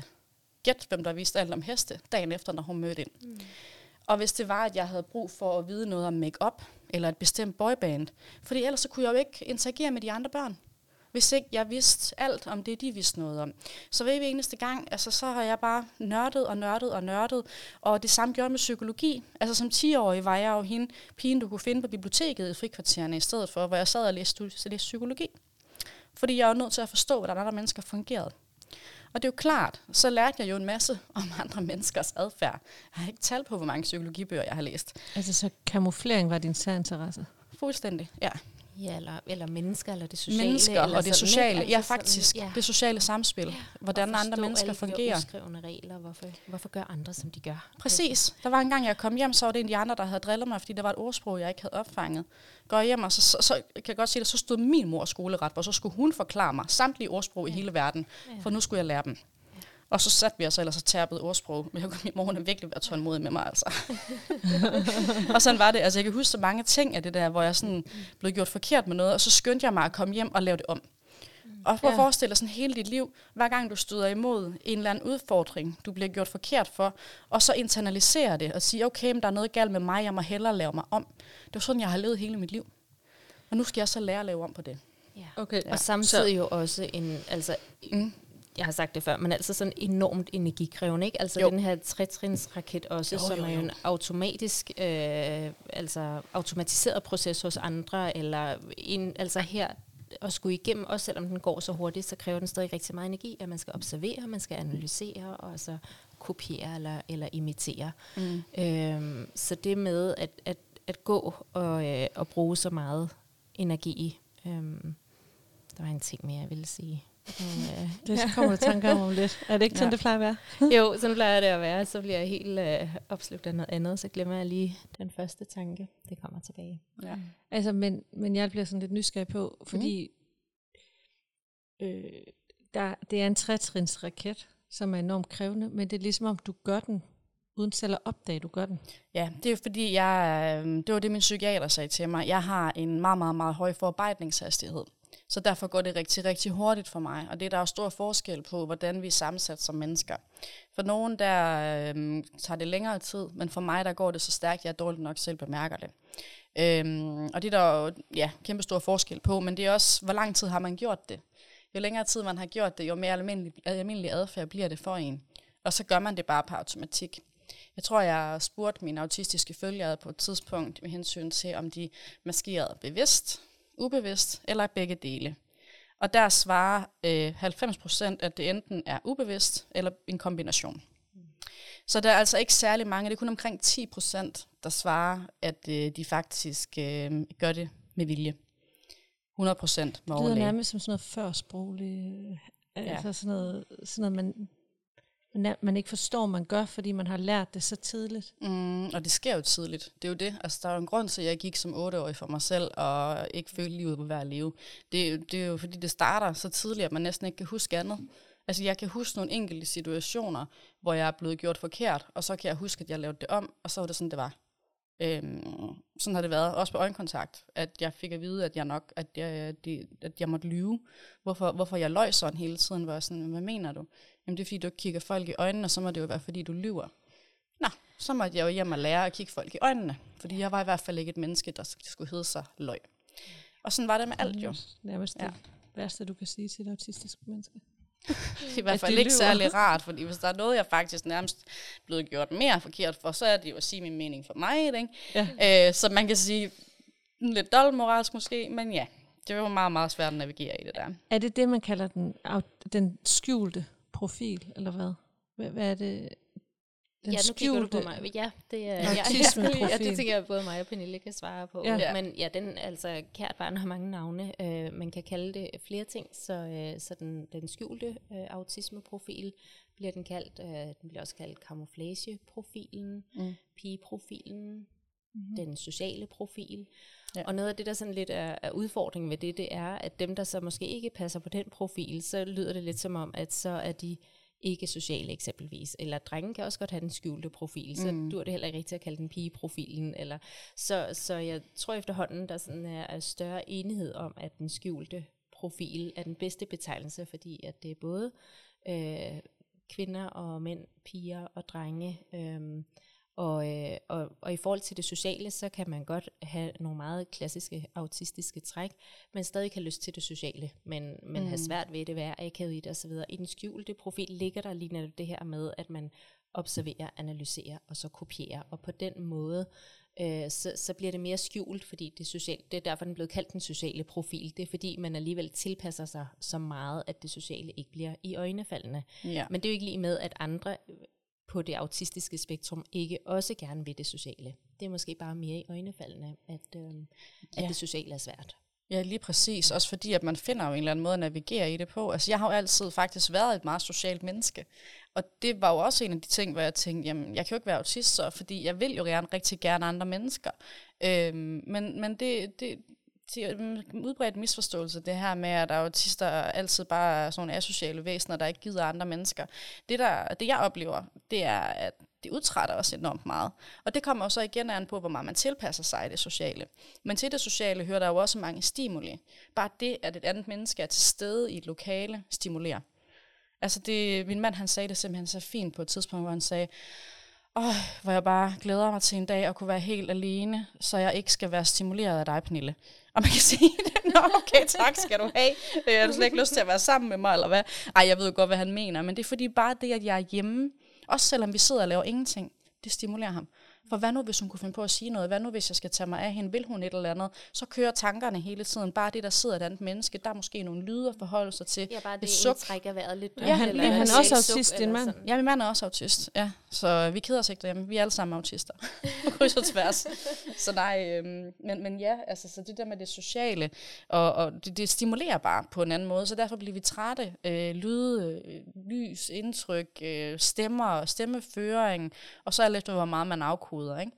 gæt hvem der viste alt om heste, dagen efter, når hun mødte ind. Mm. Og hvis det var, at jeg havde brug for at vide noget om make-up, eller et bestemt boyband, fordi ellers så kunne jeg jo ikke interagere med de andre børn hvis ikke jeg vidste alt om det, de vidste noget om. Så hver eneste gang, altså, så har jeg bare nørdet og nørdet og nørdet, og det samme gjorde med psykologi. Altså som 10-årig var jeg jo hende pigen, du kunne finde på biblioteket i frikvartererne i stedet for, hvor jeg sad og læste, læste psykologi. Fordi jeg er nødt til at forstå, hvordan andre mennesker fungerede. Og det er jo klart, så lærte jeg jo en masse (laughs) om andre menneskers adfærd. Jeg har ikke talt på, hvor mange psykologibøger jeg har læst. Altså så kamuflering var din særinteresse? Fuldstændig, ja. Ja, eller, eller mennesker, eller det sociale. Mennesker eller og det sociale. ikke? Ja, Altså faktisk. Sådan, ja. Det sociale samspil. Ja. Hvordan andre mennesker fungerer. Uskrevne regler. Hvorfor, hvorfor gør andre, som de gør? Præcis. Der var en gang, jeg kom hjem, så var det en af de andre, der havde drillet mig, fordi der var et ordsprog, jeg ikke havde opfanget. Går hjem, og så, så, så kan jeg godt sige, at så stod min mor skoleret, og så skulle hun forklare mig samtlige ordsprog ja. i hele verden, for nu skulle jeg lære dem. Og så satte vi os ellers og tærpede ordsprog. Men jeg kunne min mor hun virkelig være tålmodig med mig, altså. (laughs) og sådan var det. Altså, jeg kan huske så mange ting af det der, hvor jeg sådan blev gjort forkert med noget, og så skyndte jeg mig at komme hjem og lave det om. Og prøv at Ja. forestille dig sådan hele dit liv, hver gang du støder imod en eller anden udfordring, du bliver gjort forkert for, og så internalisere det og sige, okay, men der er noget galt med mig, jeg må hellere lave mig om. Det var sådan, jeg har levet hele mit liv. Og nu skal jeg så lære at lave om på det. Ja. Okay. Og samtidig jo også en, altså, Mm. Jeg har sagt det før, men altså sådan enormt energikrævende, ikke? Altså Jo. den her tretrinsraket også, Jo, som jo, er jo jo. en automatisk, øh, altså automatiseret proces hos andre, eller en, altså her at skulle igennem, også selvom den går så hurtigt, så kræver den stadig rigtig meget energi, at man skal observere, man skal analysere, og så kopiere eller, eller imitere. Mm. Øhm, så det med at, at, at gå og, øh, og bruge så meget energi, øhm, der var en ting mere, jeg ville sige. Øh, Det kommer du tanker om om lidt. Er det ikke sådan, Ja. det plejer at være? (laughs) jo, sådan plejer det at være. Så bliver jeg helt øh, opslugt af noget andet, så glemmer jeg lige den første tanke. Det kommer tilbage. Ja. Altså, men, men jeg bliver sådan lidt nysgerrig på, fordi øh, der, det er en trætrins raket, som er enormt krævende, men det er ligesom om, du gør den, uden selv at opdage, du gør den. Ja, det er fordi, jeg, øh, det var det, min psykiater sagde til mig. Jeg har en meget, meget, meget høj forarbejdningshastighed. Så derfor går det rigtig, rigtig hurtigt for mig. Og det er der jo stor forskel på, hvordan vi er sammensat som mennesker. For nogen, der øhm, tager det længere tid, men for mig, der går det så stærkt, jeg dårligt nok selv bemærker det. Øhm, og det er der jo ja, kæmpe stor forskel på, men det er også, hvor lang tid har man gjort det? Jo længere tid man har gjort det, jo mere almindelig, almindelig adfærd bliver det for en. Og så gør man det bare på automatik. Jeg tror, jeg spurgte mine autistiske følgere på et tidspunkt med hensyn til, om de maskerede bevidst, ubevidst eller begge dele. Og der svarer øh, 90 procent, at det enten er ubevidst eller en kombination. Så der er altså ikke særlig mange. Det er kun omkring 10 procent, der svarer, at øh, de faktisk øh, gør det med vilje. 100 procent med Det lyder overlæge. nærmest som sådan noget førsprogligt, øh, Ja. altså sådan noget, sådan noget man, man, man ikke forstår, man gør, fordi man har lært det så tidligt. Mm, og det sker jo tidligt. Det er jo det. Altså, der er jo en grund til, at jeg gik som otteårig for mig selv, og ikke følte livet på hver leve. Det, det er jo fordi, det starter så tidligt, at man næsten ikke kan huske andet. Altså, jeg kan huske nogle enkelte situationer, hvor jeg er blevet gjort forkert, og så kan jeg huske, at jeg lavede det om, og så var det sådan, det var. Øhm, sådan har det været, også på øjenkontakt, at jeg fik at vide, at jeg nok, at jeg, det, at jeg måtte lyve. Hvorfor, hvorfor jeg løj sådan hele tiden, hvor jeg sådan, hvad mener du? Jamen det er fordi, du kigger folk i øjnene, og så må det jo være, fordi du lyver. Nå, så måtte jeg jo hjem og lære at kigge folk i øjnene, fordi jeg var i hvert fald ikke et menneske, der sk- skulle hedde sig løg. Og sådan var det med alt jo. Nærmest Ja. det værste, du kan sige til et autistisk menneske. Det (laughs) er i hvert fald ikke lyver. særlig rart, fordi hvis der er noget, jeg faktisk nærmest blevet gjort mere forkert for, så er det jo at sige min mening for mig. Ikke? Ja. Øh, så man kan sige, lidt dobbeltmoralsk måske, men ja, det jo meget, meget svært at navigere i det der. Er det det, man kalder den, den skjulte profil, eller hvad? Hvad, hvad er det? Den ja, nu kigger du på mig. Ja, det er ja, ja, Autismeprofil. (laughs) ja, det tænker jeg, både mig og Pernille kan svare på. Ja. Ja. Men ja, den, altså, kært barn har mange navne. Øh, man kan kalde det flere ting, så, øh, så den, den skjulte øh, autismeprofil bliver den kaldt. Øh, den bliver også kaldt camouflageprofilen, Mm. pigeprofilen, mm-hmm. den sociale profil. Ja. Og noget af det, der sådan lidt er, er udfordringen ved det, det er, at dem, der så måske ikke passer på den profil, så lyder det lidt som om, at så er de ikke sociale eksempelvis. Eller drenge kan også godt have den skjulte profil, så mm. dur det heller ikke rigtigt at kalde den pigeprofilen. Eller, så, så jeg tror efterhånden, der sådan er, er større enighed om, at den skjulte profil er den bedste betegnelse, fordi at det er både øh, kvinder og mænd, piger og drenge. Øh, og, øh, og, og i forhold til det sociale, så kan man godt have nogle meget klassiske autistiske træk, men stadig have lyst til det sociale, men, men mm. have svært ved det, være akavet i det osv. I den skjulte profil ligger der lige netop det her med, at man observerer, analyserer og så kopierer, og på den måde, øh, så, så bliver det mere skjult, fordi det, sociale, det er derfor, den er blevet kaldt den sociale profil. Det er fordi, man alligevel tilpasser sig så meget, at det sociale ikke bliver i øjnefaldene. Ja. Men det er jo ikke lige med, at andre på det autistiske spektrum ikke også gerne vil det sociale. Det er måske bare mere i øjnefaldene, at, øh, at Ja. det sociale er svært. Ja, lige præcis. Også fordi, at man finder jo en eller anden måde at navigere i det på. Altså, jeg har jo altid faktisk været et meget socialt menneske. Og det var jo også en af de ting, hvor jeg tænkte, jamen, jeg kan jo ikke være autist så, fordi jeg vil jo gerne, rigtig gerne andre mennesker. Øhm, men men det, det, udbredt misforståelse, det her med, at autister altid bare er sådan nogle asociale væsener, der ikke gider andre mennesker. Det, der, det jeg oplever, det er, at det udtrætter os enormt meget. Og det kommer jo så igen an på, hvor meget man tilpasser sig i det sociale. Men til det sociale hører der jo også mange stimuli. Bare det, at et andet menneske er til stede i et lokale, stimulerer. Altså det, min mand han sagde det simpelthen så fint på et tidspunkt, hvor han sagde, Åh, hvor jeg bare glæder mig til en dag at kunne være helt alene, så jeg ikke skal være stimuleret af dig, Pernille. Og man kan sige, (laughs) Nå, okay, tak skal du have. Jeg har du slet ikke lyst til at være sammen med mig, eller hvad? Ej, jeg ved jo godt, hvad han mener, men det er fordi bare det, at jeg er hjemme, også selvom vi sidder og laver ingenting, det stimulerer ham. For hvad nu, hvis hun kunne finde på at sige noget? Hvad nu, hvis jeg skal tage mig af hende? Vil hun et eller andet? Så kører tankerne hele tiden. Bare det, der sidder et andet menneske, der er måske nogle lyde at forholde sig til. Ja, bare det, Et det suk. trækker vejret lidt. Ja, han- eller er han et også autist, din mand? Ja, min mand er også autist, ja. Så vi keder os ikke derhjemme. Vi er alle sammen autister. (laughs) På kryds og tværs. Så nej, øhm, men, men ja, altså, så det der med det sociale, og, og det, det stimulerer bare på en anden måde, så derfor bliver vi trætte. Øh, lyde, øh, lys, indtryk, øh, stemmer, stemmeføring, og så alt efter, hvor meget man afkoder, ikke?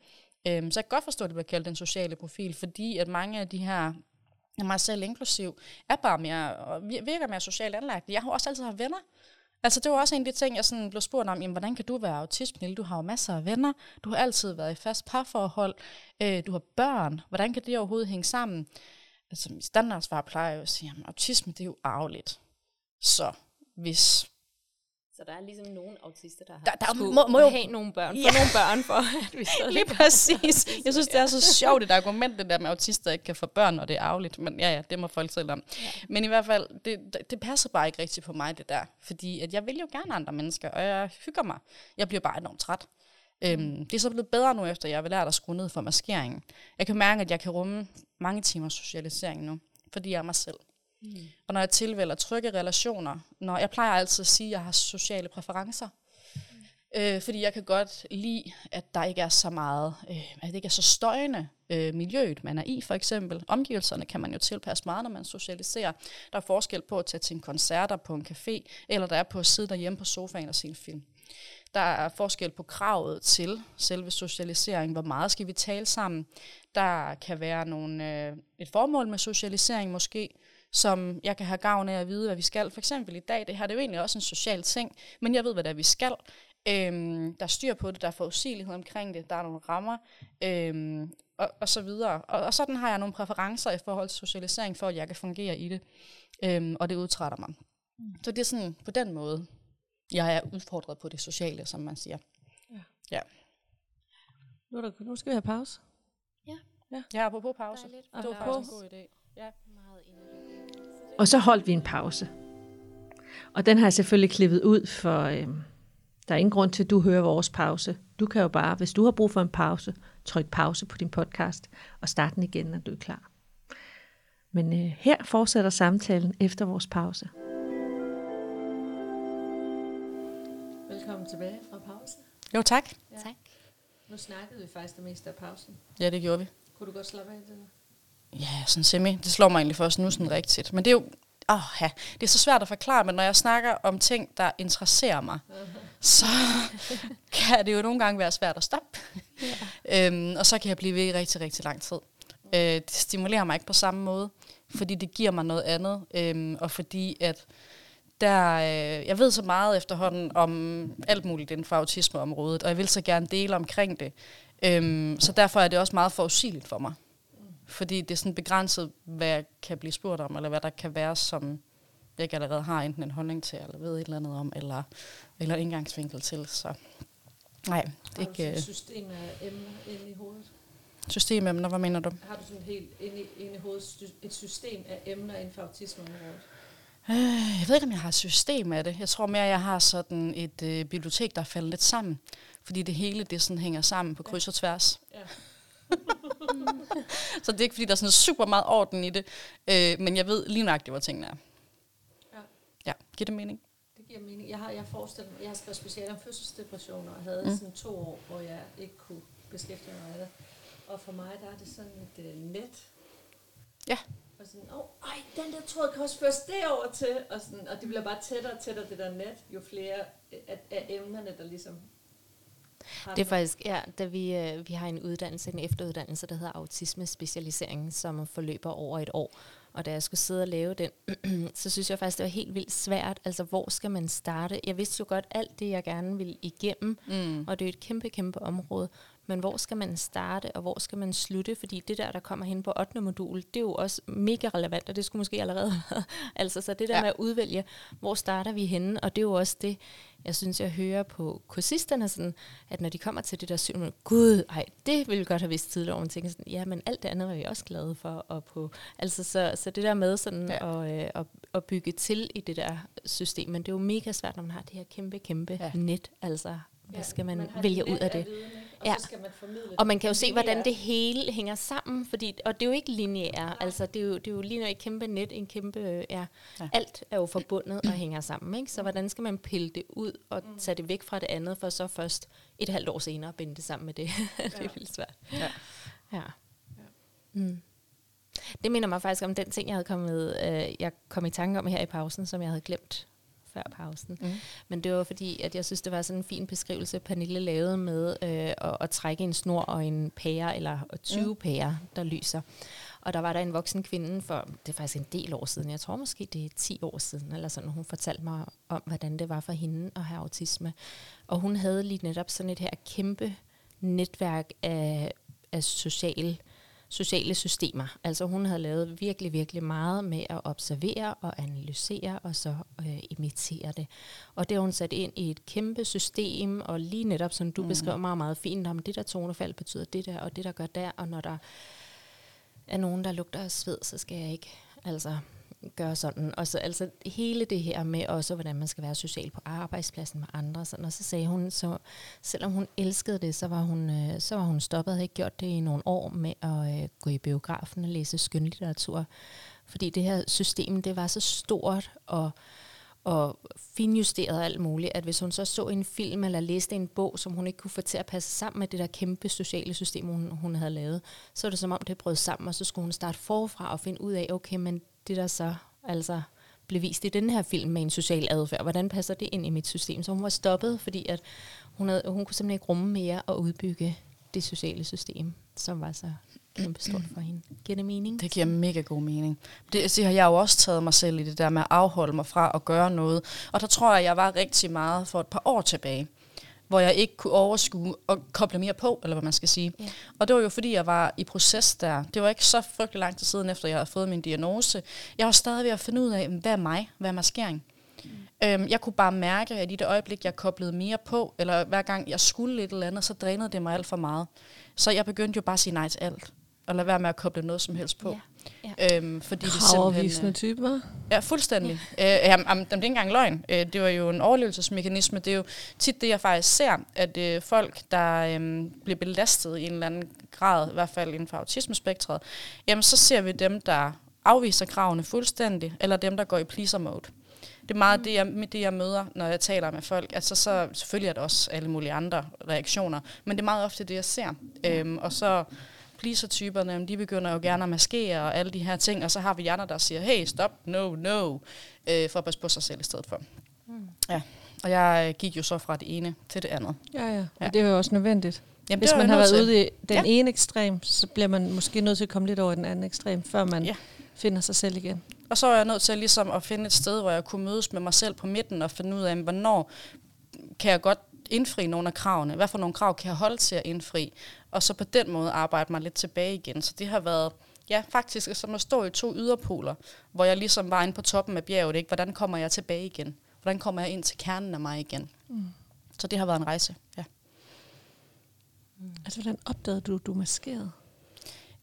Øhm, så jeg kan godt forstå, at det bliver kaldt den sociale profil, fordi at mange af de her mig selv inklusiv, er bare mere, og virker mere socialt anlagt. Jeg har også altid haft venner. Altså det var også en af de ting, jeg sådan blev spurgt om, jamen, hvordan kan du være autist, Pernille? Du har jo masser af venner, du har altid været i fast parforhold, øh, du har børn, hvordan kan det overhovedet hænge sammen? Altså min standardsvar plejer jo at sige, jamen autisme det er jo arveligt. Så hvis så der er ligesom nogle autister, der har Der- der skulle må- må jo- have nogle børn, Ja. nogle børn for, at vi stadig Lige præcis. (laughs) Jeg synes, det er så sjovt, et argument, det der med, at autister ikke kan få børn, og det er arveligt. Men ja, ja, det må folk selv om. Ja. Men i hvert fald, det, det- det passer bare ikke rigtigt på mig, det der. Fordi at jeg vil jo gerne andre mennesker, og jeg hygger mig. Jeg bliver bare enormt træt. Øhm, det er så blevet bedre nu, efter jeg har lært at skrue ned for maskeringen. Jeg kan mærke, at jeg kan rumme mange timers socialisering nu, fordi jeg er mig selv. Mm. Og når jeg tilvælger trygge relationer, når jeg plejer altid at sige, at jeg har sociale præferencer, Øh, fordi jeg kan godt lide, at der ikke er så meget, øh, at det ikke er så støjende øh, miljøet, man er i for eksempel. Omgivelserne kan man jo tilpasse meget, når man socialiserer. Der er forskel på at tage til en koncerter på en café, eller der er på at sidde derhjemme på sofaen og se en film. Der er forskel på kravet til selve socialisering. Hvor meget skal vi tale sammen? Der kan være nogle, øh, et formål med socialisering måske, som jeg kan have gavn af at vide, hvad vi skal. For eksempel i dag, det her det er jo egentlig også en social ting, men jeg ved, hvad det er, vi skal. Øhm, der er styr på det, der er forudsigelighed omkring det, der er nogle rammer, øhm, og, og så videre. Og, og sådan har jeg nogle præferencer i forhold til socialisering, for at jeg kan fungere i det, øhm, og det udtrætter mig. Mm. Så det er sådan på den måde, jeg er udfordret på det sociale, som man siger. Ja. ja. Nu, er der, nu skal vi have pause. Ja. Ja, ja apropos pause. Dejligt. Det var faktisk en god idé. Ja. Meget enig. Og så holdt vi en pause. Og den har jeg selvfølgelig klippet ud, for øh, der er ingen grund til, at du hører vores pause. Du kan jo bare, hvis du har brug for en pause, tryk pause på din podcast og start den igen, når du er klar. Men øh, her fortsætter samtalen efter vores pause. Velkommen tilbage fra pause. Jo, tak. Ja. Tak. Nu snakkede vi faktisk det meste af pausen. Ja, det gjorde vi. Kunne du godt slappe af det? Ja, sådan semi. Det slår mig egentlig først nu sådan rigtigt. Men det er jo, åh ja, det er så svært at forklare, men når jeg snakker om ting, der interesserer mig, så (laughs) kan det jo nogle gange være svært at stoppe. Ja. øhm, og så kan jeg blive ved i rigtig, rigtig lang tid. Øh, det stimulerer mig ikke på samme måde, fordi det giver mig noget andet, øhm, og fordi at der, øh, jeg ved så meget efterhånden om alt muligt inden for autismeområdet, og jeg vil så gerne dele omkring det. Øhm, så derfor er det også meget forudsigeligt for mig. Fordi det er sådan begrænset, hvad jeg kan blive spurgt om, eller hvad der kan være, som jeg ikke allerede har enten en holdning til, eller ved et eller andet om, eller, eller en indgangsvinkel til. Så nej, det er ikke... Har du et system af emner inde i hovedet? Systememner, hvad mener du? Har du sådan helt inde i, inde i hovedet et system af emner inden for autismeområdet? Øh, jeg ved ikke, om jeg har et system af det. Jeg tror mere, jeg har sådan et øh, bibliotek, der er faldet lidt sammen. Fordi det hele, det sådan hænger sammen på kryds og tværs. Ja. (laughs) så det er ikke, fordi der er sådan super meget orden i det. Øh, men jeg ved lige nøjagtigt, hvor tingene er. Ja. Ja, giver det mening? Det giver mening. Jeg har, jeg forestillet mig, jeg har skrevet specielt om fødselsdepressioner, og havde mm. sådan to år, hvor jeg ikke kunne beskæftige mig med det. Og for mig, der er det sådan et uh, net. Ja. Og sådan, åh, oh, ej, den der tråd kan også føres derover til. Og, sådan, og det bliver bare tættere og tættere, det der net, jo flere af, af emnerne, der ligesom det er faktisk, ja, da vi, øh, vi har en uddannelse, en efteruddannelse, der hedder autisme specialisering, som forløber over et år. Og da jeg skulle sidde og lave den, (clears throat) så synes jeg faktisk, det var helt vildt svært. Altså, hvor skal man starte? Jeg vidste jo godt alt det, jeg gerne ville igennem, mm. og det er et kæmpe, kæmpe område. Men hvor skal man starte, og hvor skal man slutte? Fordi det der, der kommer hen på 8. modul, det er jo også mega relevant, og det skulle måske allerede (laughs) Altså, så det der ja. med at udvælge, hvor starter vi henne? Og det er jo også det, jeg synes, jeg hører på kursisterne, sådan, at når de kommer til det der syv gud, ej, det ville vi godt have vidst tidligere, og man tænker sådan, ja, men alt det andet var vi også glade for. Og på, altså, så, så det der med sådan ja. at, øh, at, at bygge til i det der system, men det er jo mega svært, når man har det her kæmpe, kæmpe ja. net, altså hvad skal man, man vælge ud af det? Og ja. så skal man formidle Og man kan jo se, hvordan det hele hænger sammen, fordi, og det er jo ikke lineært, altså det er jo, det er jo lige et kæmpe net, en kæmpe, ja, ja. alt er jo forbundet og hænger sammen, ikke? så hvordan skal man pille det ud og mm. tage det væk fra det andet, for så først et halvt år senere binde det sammen med det. (laughs) det er ja. vildt svært. Ja. ja. Mm. Det minder mig faktisk om den ting, jeg havde kommet, øh, jeg kom i tanke om her i pausen, som jeg havde glemt før pausen. Mm. Men det var fordi, at jeg synes, det var sådan en fin beskrivelse, Pernille lavede med øh, at, at trække en snor og en pære, eller 20 mm. pærer, der lyser. Og der var der en voksen kvinde for, det er faktisk en del år siden, jeg tror måske det er 10 år siden, eller sådan, hun fortalte mig om, hvordan det var for hende at have autisme. Og hun havde lige netop sådan et her kæmpe netværk af, af social sociale systemer. Altså hun havde lavet virkelig, virkelig meget med at observere og analysere og så øh, imitere det. Og det har hun sat ind i et kæmpe system, og lige netop, som du mm. beskrev meget, meget fint, om det der tonefald betyder det der, og det der gør der, og når der er nogen, der lugter af sved, så skal jeg ikke altså gøre sådan. Og så altså hele det her med også, hvordan man skal være social på arbejdspladsen med andre. Sådan. Og så sagde hun, så selvom hun elskede det, så var hun, øh, så var hun stoppet og havde ikke gjort det i nogle år med at øh, gå i biografen og læse skønlitteratur. Fordi det her system, det var så stort og og finjusteret alt muligt, at hvis hun så så en film eller læste en bog, som hun ikke kunne få til at passe sammen med det der kæmpe sociale system, hun, hun havde lavet, så var det som om det brød sammen, og så skulle hun starte forfra og finde ud af, okay, men det der så altså blev vist i den her film med en social adfærd, hvordan passer det ind i mit system? Så hun var stoppet, fordi at hun, havde, hun kunne simpelthen ikke rumme mere og udbygge det sociale system, som var så kæmpestort for hende. Giver det mening? Det giver mega god mening. Det, det har jeg jo også taget mig selv i det der med at afholde mig fra at gøre noget. Og der tror jeg, jeg var rigtig meget for et par år tilbage hvor jeg ikke kunne overskue og koble mere på, eller hvad man skal sige. Ja. Og det var jo fordi, jeg var i proces der. Det var ikke så frygtelig lang tid siden, efter jeg havde fået min diagnose. Jeg var stadig ved at finde ud af, hvad er mig? Hvad er maskering? Mm. Øhm, jeg kunne bare mærke, at i det øjeblik, jeg koblede mere på, eller hver gang jeg skulle et eller andet, så drænede det mig alt for meget. Så jeg begyndte jo bare at sige nej til alt. Og lade være med at koble noget som helst på. Ja. Ja. Øhm, fordi det simpelthen, typer. Ja, fuldstændig. Ja. Øh, jamen, jamen, det er ikke engang løgn. Øh, det var jo en overlevelsesmekanisme. Det er jo tit det, jeg faktisk ser, at øh, folk, der øh, bliver belastet i en eller anden grad, i hvert fald inden for autismespektret, jamen så ser vi dem, der afviser kravene fuldstændig, eller dem, der går i pleaser-mode. Det er meget det, jeg, det, jeg møder, når jeg taler med folk. Altså, så selvfølgelig er der også alle mulige andre reaktioner, men det er meget ofte det, jeg ser. Øhm, og så pleaser-typerne, de begynder jo gerne at maskere og alle de her ting, og så har vi andre, der siger, hey, stop, no, no, øh, for at passe på sig selv i stedet for. Mm. Ja, og jeg øh, gik jo så fra det ene til det andet. Ja, ja. Ja. Og det er jo også nødvendigt. Jamen, Hvis man har været ude i den Ja. ene ekstrem, så bliver man måske nødt til at komme lidt over i den anden ekstrem, før man Ja. finder sig selv igen. Og så var jeg nødt til ligesom at finde et sted, hvor jeg kunne mødes med mig selv på midten og finde ud af, hvornår kan jeg godt indfri nogle af kravene? Hvad for nogle krav kan jeg holde til at indfri? Og så på den måde arbejde mig lidt tilbage igen. Så det har været, ja, faktisk som at stå i to yderpoler, hvor jeg ligesom var inde på toppen af bjerget. Ikke? Hvordan kommer jeg tilbage igen? Hvordan kommer jeg ind til kernen af mig igen? Mm. Så det har været en rejse, ja. Altså, hvordan opdagede du, du maskerede?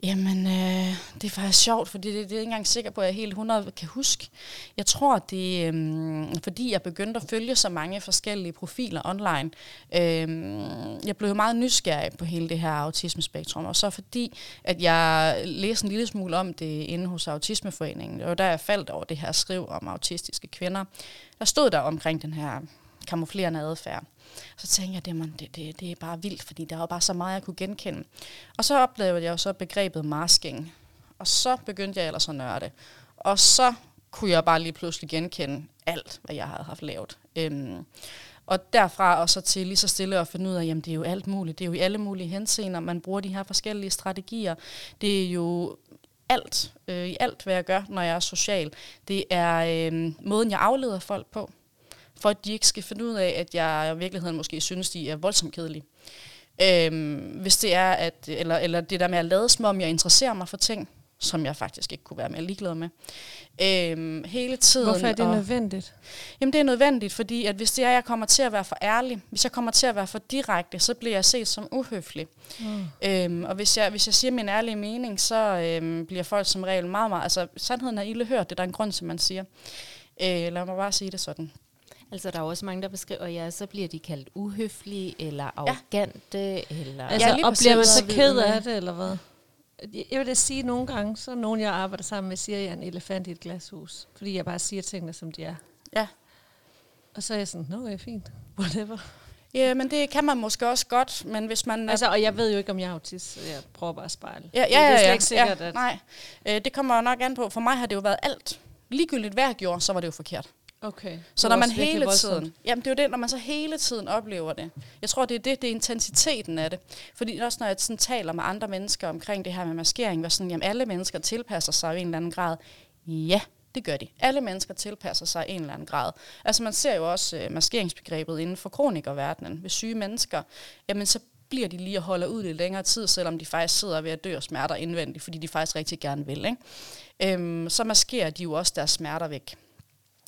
Jamen, øh, det er faktisk sjovt, fordi det, det er jeg ikke engang sikker på, at jeg helt 100 kan huske. Jeg tror, det er, øh, fordi jeg begyndte at følge så mange forskellige profiler online. Øh, jeg blev meget nysgerrig på hele det her autismespektrum, og så fordi, at jeg læste en lille smule om det inde hos Autismeforeningen, og der jeg faldt over det her skriv om autistiske kvinder, der stod der omkring den her kamuflerende adfærd. Så tænkte jeg, det, man, det, det, det er bare vildt, fordi der var bare så meget, jeg kunne genkende. Og så oplevede jeg jo så begrebet masking. Og så begyndte jeg ellers at nørde. Og så kunne jeg bare lige pludselig genkende alt, hvad jeg havde haft lavet. Øhm, og derfra og så til lige så stille at finde ud af, jamen det er jo alt muligt. Det er jo i alle mulige henseender, man bruger de her forskellige strategier. Det er jo alt, øh, i alt, hvad jeg gør, når jeg er social. Det er øh, måden, jeg afleder folk på for at de ikke skal finde ud af, at jeg i virkeligheden måske synes, de er voldsomt kedelige. Øhm, hvis det er, at, eller, eller det der med at lade som om, jeg interesserer mig for ting, som jeg faktisk ikke kunne være mere ligeglad med. Øhm, hele tiden. Hvorfor er det og- nødvendigt? Jamen det er nødvendigt, fordi at hvis det er, at jeg kommer til at være for ærlig, hvis jeg kommer til at være for direkte, så bliver jeg set som uhøflig. Mm. Øhm, og hvis jeg, hvis jeg siger min ærlige mening, så øhm, bliver folk som regel meget, meget... Altså sandheden er ille hørt, det er der en grund til, man siger. Øh, lad mig bare sige det sådan. Altså, der er også mange, der beskriver, ja, så bliver de kaldt uhøflige, eller arrogante, ja. eller... Altså, Ja, lige og bliver man så ked af det, eller hvad? Jeg vil da sige nogle gange, så er nogen, jeg arbejder sammen med, siger, at jeg er en elefant i et glashus. Fordi jeg bare siger tingene, som de er. Ja. Og så er jeg sådan, nå, det er fint. Whatever. Ja, men det kan man måske også godt, men hvis man... Altså, og jeg ved jo ikke, om jeg er autist, så jeg prøver bare at spejle. ja, ja, det er ja, slet ja, ikke sikkert, ja, at... Nej, øh, det kommer jo nok an på. For mig har det jo været alt. Ligegyldigt hvad jeg gjorde, så var det jo forkert. Okay. Så når man hele voldsomt. tiden, jamen det er jo det, når man så hele tiden oplever det. Jeg tror, det er det, det er intensiteten af det. Fordi også når jeg sådan taler med andre mennesker omkring det her med maskering, hvor sådan, jamen alle mennesker tilpasser sig i en eller anden grad. Ja, det gør de. Alle mennesker tilpasser sig i en eller anden grad. Altså man ser jo også øh, maskeringsbegrebet inden for kronikerverdenen. Ved syge mennesker, jamen så bliver de lige og holder ud lidt længere tid, selvom de faktisk sidder ved at dø af smerter indvendigt, fordi de faktisk rigtig gerne vil. Ikke? Øhm, så maskerer de jo også deres smerter væk.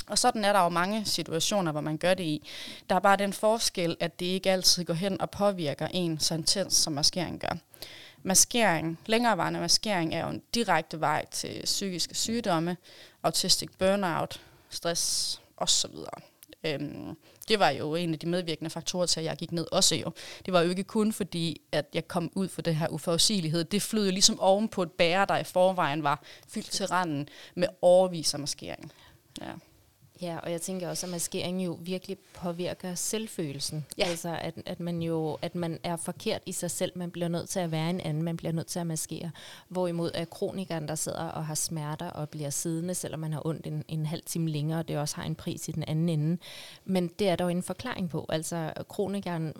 Og sådan er der jo mange situationer, hvor man gør det i. Der er bare den forskel, at det ikke altid går hen og påvirker en så intens, som maskering gør. Maskering, længerevarende maskering, er jo en direkte vej til psykiske sygdomme, autistic burnout, stress osv. Øhm, det var jo en af de medvirkende faktorer til, at jeg gik ned også jo. Det var jo ikke kun fordi, at jeg kom ud for det her uforudsigelighed. Det flød jo ligesom oven på et bære, der i forvejen var fyldt til randen med overvis af maskering. Ja. Ja, og jeg tænker også, at maskering jo virkelig påvirker selvfølelsen. Ja. Altså, at, at, man jo at man er forkert i sig selv. Man bliver nødt til at være en anden. Man bliver nødt til at maskere. Hvorimod er kronikeren, der sidder og har smerter og bliver siddende, selvom man har ondt en, en halv time længere, og det også har en pris i den anden ende. Men det er der jo en forklaring på. Altså, kronikeren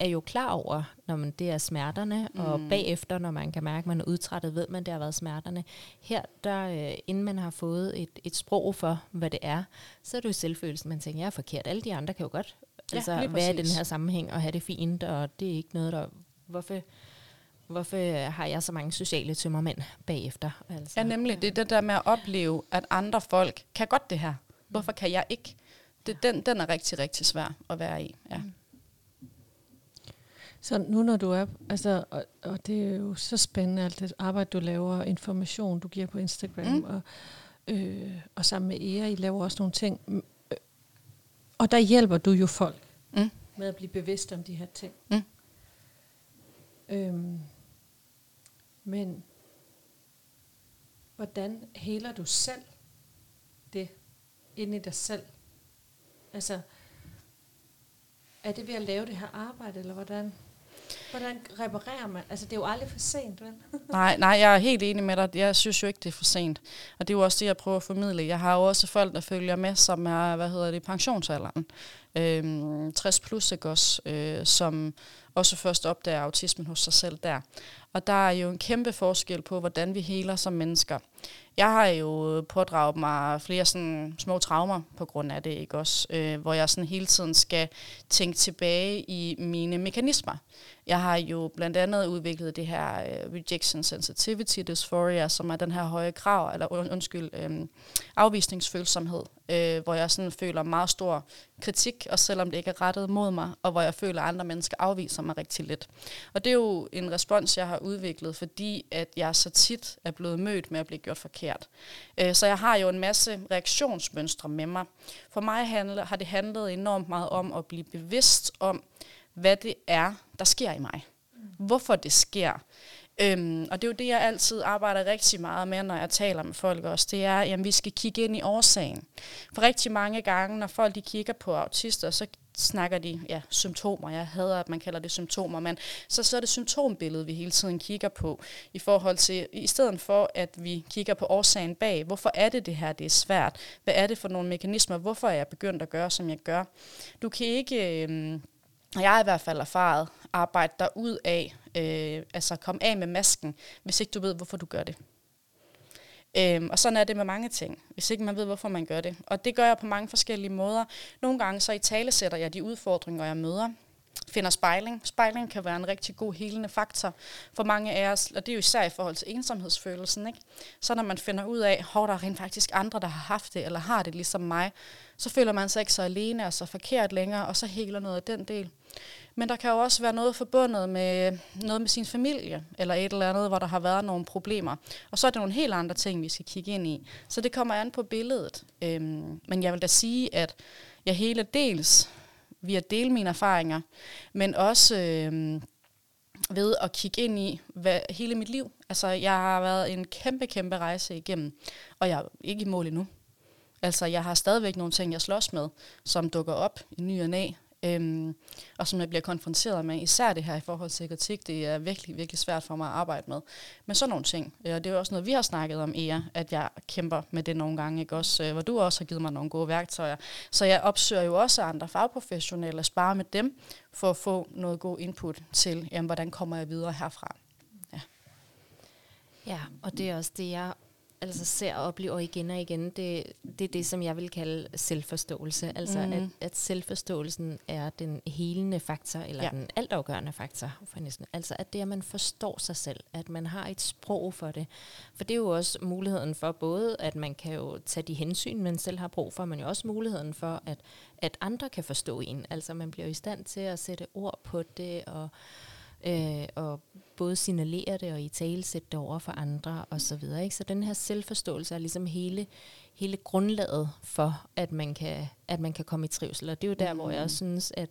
er jo klar over, når man det er smerterne, mm. og bagefter, når man kan mærke, at man er udtrættet, ved man, det har været smerterne. Her, der, øh, inden man har fået et, et sprog for, hvad det er, så er det jo selvfølelsen, man tænker, jeg er forkert. Alle de andre kan jo godt Ja, altså, være i den her sammenhæng og have det fint, og det er ikke noget, der... Hvorfor, hvorfor har jeg så mange sociale tømmermænd bagefter? Altså, Ja, nemlig. Det er det der med at opleve, at andre folk kan godt det her. Hvorfor kan jeg ikke? Det, den, den er rigtig, rigtig svær at være i. Ja. Så nu når du er, altså, og, og det er jo så spændende, alt det arbejde, du laver, information, du giver på Instagram, Mm. og, øh, og sammen med Ea, I laver også nogle ting. Mm, øh, Og der hjælper du jo folk Mm. med at blive bevidst om de her ting. Mm. Øhm, men hvordan heler du selv det inde i dig selv? Altså, er det ved at lave det her arbejde, eller hvordan? Hvordan reparerer man? Altså, det er jo aldrig for sent, vel? (laughs) Nej, nej, jeg er helt enig med dig. Jeg synes jo ikke, det er for sent. Og det er jo også det, jeg prøver at formidle. Jeg har jo også folk, der følger med, som er, hvad hedder det, pensionsalderen. Øhm, 60 plus, ikke også? Øh, som også først opdager autismen hos sig selv der. Og der er jo en kæmpe forskel på, hvordan vi heler som mennesker. Jeg har jo pådraget mig flere sådan små traumer på grund af det, ikke også? Øh, hvor jeg sådan hele tiden skal tænke tilbage i mine mekanismer. Jeg har jo blandt andet udviklet det her øh, rejection sensitivity dysphoria, som er den her høje krav, eller undskyld, øh, afvisningsfølsomhed, øh, hvor jeg sådan føler meget stor kritik, og selvom det ikke er rettet mod mig, og hvor jeg føler, at andre mennesker afviser mig rigtig lidt. Og det er jo en respons, jeg har udviklet, fordi at jeg så tit er blevet mødt med at blive gjort forkert. Øh, så jeg har jo en masse reaktionsmønstre med mig. For mig handler, har det handlet enormt meget om at blive bevidst om, hvad det er, der sker i mig. Hvorfor det sker. Øhm, og det er jo det, jeg altid arbejder rigtig meget med, når jeg taler med folk også. Det er, at vi skal kigge ind i årsagen. For rigtig mange gange, når folk de kigger på autister, så snakker de ja, symptomer. Jeg hader, at man kalder det symptomer, men så, så er det symptombilledet, vi hele tiden kigger på, i forhold til, i stedet for, at vi kigger på årsagen bag. Hvorfor er det det her, det er svært? Hvad er det for nogle mekanismer? Hvorfor er jeg begyndt at gøre, som jeg gør? Du kan ikke... Øh, og jeg har i hvert fald erfaret, arbejde dig ud af, øh, altså komme af med masken, hvis ikke du ved, hvorfor du gør det. Øhm, og sådan er det med mange ting, hvis ikke man ved, hvorfor man gør det. Og det gør jeg på mange forskellige måder. Nogle gange så i tale sætter jeg de udfordringer, jeg møder. Finder spejling. Spejling kan være en rigtig god helende faktor for mange af os, og det er jo især i forhold til ensomhedsfølelsen. Ikke? Så når man finder ud af, hvor der er rent faktisk andre, der har haft det, eller har det ligesom mig, så føler man sig ikke så alene og så forkert længere, og så heler noget af den del. Men der kan jo også være noget forbundet med noget med sin familie, eller et eller andet, hvor der har været nogle problemer. Og så er det nogle helt andre ting, vi skal kigge ind i. Så det kommer an på billedet. Øhm, men jeg vil da sige, at jeg hele dels via at dele mine erfaringer, men også øhm, ved at kigge ind i hvad, hele mit liv. Altså, jeg har været en kæmpe, kæmpe rejse igennem, og jeg er ikke i mål endnu. Altså, jeg har stadigvæk nogle ting, jeg slås med, som dukker op i ny og næ, øhm, og som jeg bliver konfronteret med. Især det her i forhold til kritik, det er virkelig, virkelig svært for mig at arbejde med. Men sådan nogle ting, øh, og det er jo også noget, vi har snakket om, Ea, at jeg kæmper med det nogle gange, ikke? Også, øh, hvor du også har givet mig nogle gode værktøjer. Så jeg opsøger jo også andre fagprofessionelle, sparer med dem, for at få noget god input til, jamen, hvordan kommer jeg videre herfra. Ja, og det er også det, jeg altså ser og oplever igen og igen. Det, det er det, som jeg vil kalde selvforståelse. Altså, mm. at, at selvforståelsen er den helende faktor, eller Ja. den altafgørende faktor for næsten. Altså, at det, at man forstår sig selv, at man har et sprog for det. For det er jo også muligheden for både, at man kan jo tage de hensyn, man selv har brug for, men jo også muligheden for, at, at andre kan forstå en. Altså, man bliver i stand til at sætte ord på det, og øh, og både signalere det og i tale sætte det over for andre og så videre. Ikke? Så den her selvforståelse er ligesom hele, hele grundlaget for, at man, kan, at man kan komme i trivsel. Og det er jo der, mm. hvor jeg også synes, at,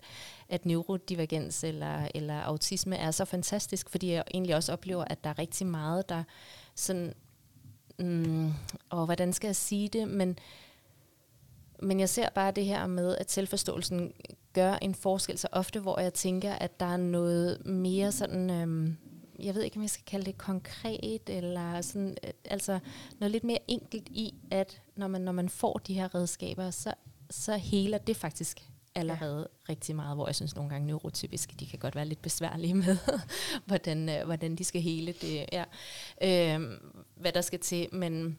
at neurodivergens eller, eller autisme er så fantastisk, fordi jeg egentlig også oplever, at der er rigtig meget, der sådan, mm, og hvordan skal jeg sige det, men men jeg ser bare det her med, at selvforståelsen gør en forskel så ofte, hvor jeg tænker, at der er noget mere sådan, øhm, jeg ved ikke, om jeg skal kalde det konkret, eller sådan, øh, altså noget lidt mere enkelt i, at når man, når man får de her redskaber, så, så heler det faktisk allerede ja. rigtig meget, hvor jeg synes nogle gange neurotypiske, de kan godt være lidt besværlige med, (laughs) hvordan, øh, hvordan de skal hele det, ja. øh, hvad der skal til, men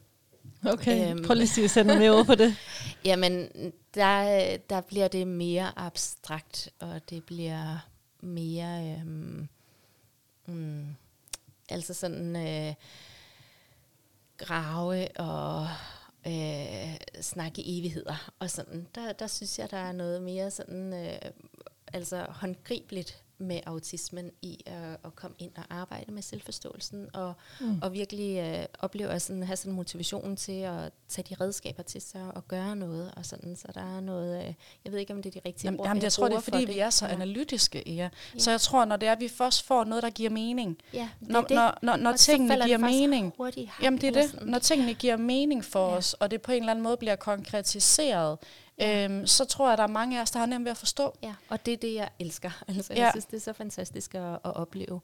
Okay, øhm, prøv lige at sætte mere over på det. (laughs) Jamen, der, der bliver det mere abstrakt, og det bliver mere... Øhm, mm, altså sådan øh, grave og øh, snakke evigheder og sådan. Der, der synes jeg, der er noget mere sådan, øh, altså håndgribeligt med autismen i at, at komme ind og arbejde med selvforståelsen, og, mm. og virkelig øh, opleve at sådan, have sådan motivation til at tage de redskaber til sig og gøre noget, og sådan, så der er noget, øh, jeg ved ikke, om det er de rigtige jamen, ord, jamen, jeg tror, det er, fordi vi er så ja. analytiske, ja. ja. Så jeg tror, når det er, at vi først får noget, der giver mening, ja, det når, det. når, når, når tingene giver mening, jamen det er det, når tingene giver mening for ja. os, og det på en eller anden måde bliver konkretiseret, ja. øhm, så tror jeg, at der er mange af os, der har nemt ved at forstå. Ja, og det er det, jeg elsker. (laughs) Altså, ja. Jeg synes, det er så fantastisk at, at opleve.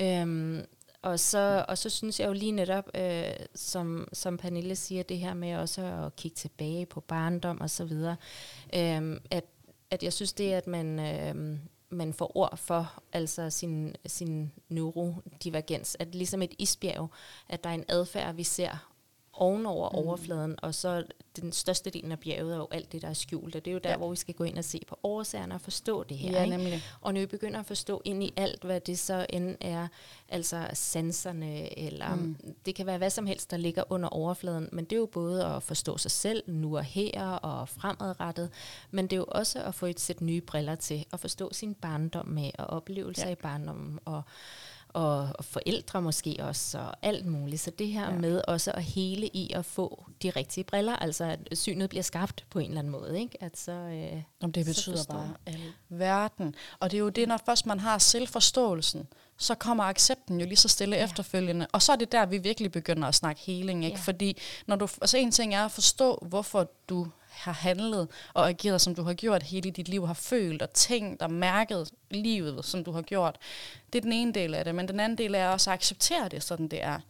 Øhm, og så, og så synes jeg jo lige netop, øh, som, som Pernille siger, det her med også at kigge tilbage på barndom og så videre, øh, at, at jeg synes det, at man, øh, man får ord for altså sin, sin neurodivergens, at ligesom et isbjerg, at der er en adfærd, vi ser ovenover mm. overfladen, og så den største del af bjerget er jo alt det, der er skjult, og det er jo der, ja. hvor vi skal gå ind og se på årsagerne og forstå det her. Ja, ikke? nemlig. Og når vi begynder at forstå ind i alt, hvad det så end er, altså sanserne, eller mm. det kan være hvad som helst, der ligger under overfladen, men det er jo både at forstå sig selv, nu og her, og fremadrettet, men det er jo også at få et sæt nye briller til, at forstå sin barndom med, og oplevelser ja. i barndommen, og og, og forældre måske også, og alt muligt. Så det her ja. med også at hele i at få de rigtige briller, altså at synet bliver skabt på en eller anden måde. Ikke? At så, øh, Om det betyder så bare al verden. Og det er jo det, når først man har selvforståelsen, så kommer accepten jo lige så stille ja. efterfølgende. Og så er det der, vi virkelig begynder at snakke healing. Ikke? Ja. Fordi når du, altså en ting er at forstå, hvorfor du har handlet og ageret, som du har gjort hele dit liv, har følt og tænkt og mærket livet, som du har gjort. Det er den ene del af det, men den anden del er også at acceptere det, sådan det er.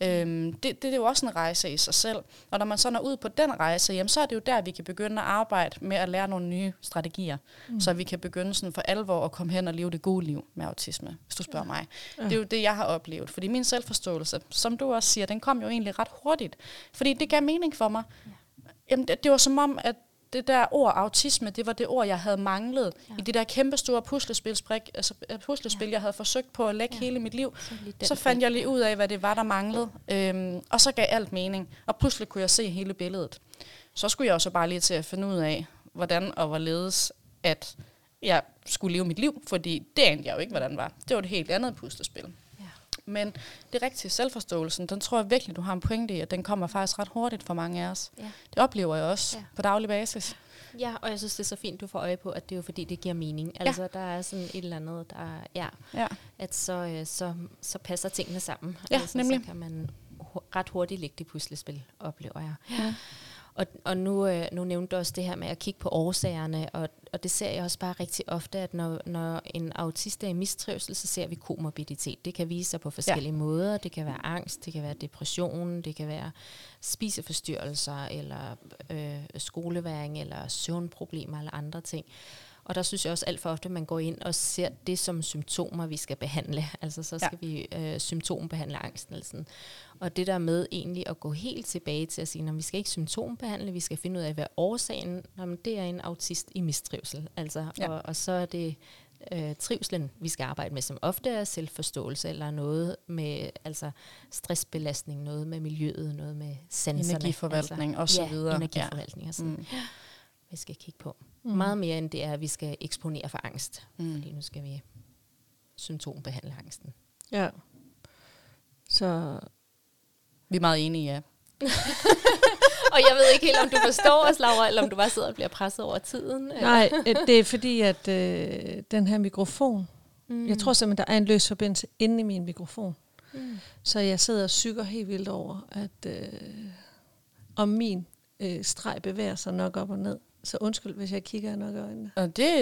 Øhm, det, det, det er jo også en rejse i sig selv. Og når man så når ud på den rejse, jamen, så er det jo der, vi kan begynde at arbejde med at lære nogle nye strategier. Mm. Så vi kan begynde sådan for alvor at komme hen og leve det gode liv med autisme, hvis du spørger ja. mig. Ja. Det er jo det, jeg har oplevet. Fordi min selvforståelse, som du også siger, den kom jo egentlig ret hurtigt. Fordi det gav mening for mig. Ja. Jamen, det, det var som om, at det der ord autisme, det var det ord, jeg havde manglet ja. i det der kæmpe store puslespil, altså øh, puslespil, ja. jeg havde forsøgt på at lægge ja. hele mit liv. Så, så fandt jeg lige ud af, hvad det var, der manglede. Øhm, og så gav alt mening. Og pludselig kunne jeg se hele billedet. Så skulle jeg også bare lige til at finde ud af, hvordan og hvorledes, at jeg skulle leve mit liv, fordi det anede jeg jo ikke, hvordan det var. Det var et helt andet puslespil. Men det rigtige selvforståelsen, den tror jeg virkelig, du har en pointe i, at den kommer faktisk ret hurtigt for mange af os. Ja. Det oplever jeg også ja. på daglig basis. Ja, og jeg synes, det er så fint, du får øje på, at det er jo fordi, det giver mening. Ja. Altså, der er sådan et eller andet, der ja, ja. at så, øh, så, så passer tingene sammen. Ja, altså, nemlig. Så kan man ret hurtigt lægge det puslespil, oplever jeg. Ja. Og, og nu, øh, nu nævnte du også det her med at kigge på årsagerne, og, og det ser jeg også bare rigtig ofte, at når, når en autist er i mistrivsel, så ser vi komorbiditet. Det kan vise sig på forskellige ja. måder. Det kan være angst, det kan være depression, det kan være spiseforstyrrelser, eller øh, skoleværing, eller søvnproblemer, eller andre ting. Og der synes jeg også alt for ofte, at man går ind og ser det som symptomer, vi skal behandle. (laughs) Altså så skal ja. vi øh, symptombehandle angsten. Eller sådan. Og det der med egentlig at gå helt tilbage til at sige, at vi skal ikke symptombehandle, vi skal finde ud af, hvad årsagen er. det er en autist i mistrivsel. Altså, ja. og, og så er det øh, trivslen, vi skal arbejde med, som ofte er selvforståelse, eller noget med altså stressbelastning, noget med miljøet, noget med sanserne. Energiforvaltning altså, og så videre. Ja, energiforvaltning ja. og sådan. Mm. Vi skal kigge på. Mm. Meget mere end det er, at vi skal eksponere for angst. Mm. Fordi nu skal vi symptombehandle angsten. Ja. Så vi er meget enige, ja. (laughs) og jeg ved ikke helt, om du forstår os, Laura, eller om du bare sidder og bliver presset over tiden. Nej, det er fordi, at øh, den her mikrofon, mm. jeg tror simpelthen, der er en løs forbindelse inde i min mikrofon. Mm. Så jeg sidder og syger helt vildt over, at øh, om min øh, streg bevæger sig nok op og ned. Så undskyld, hvis jeg kigger nok i øjnene. Og det,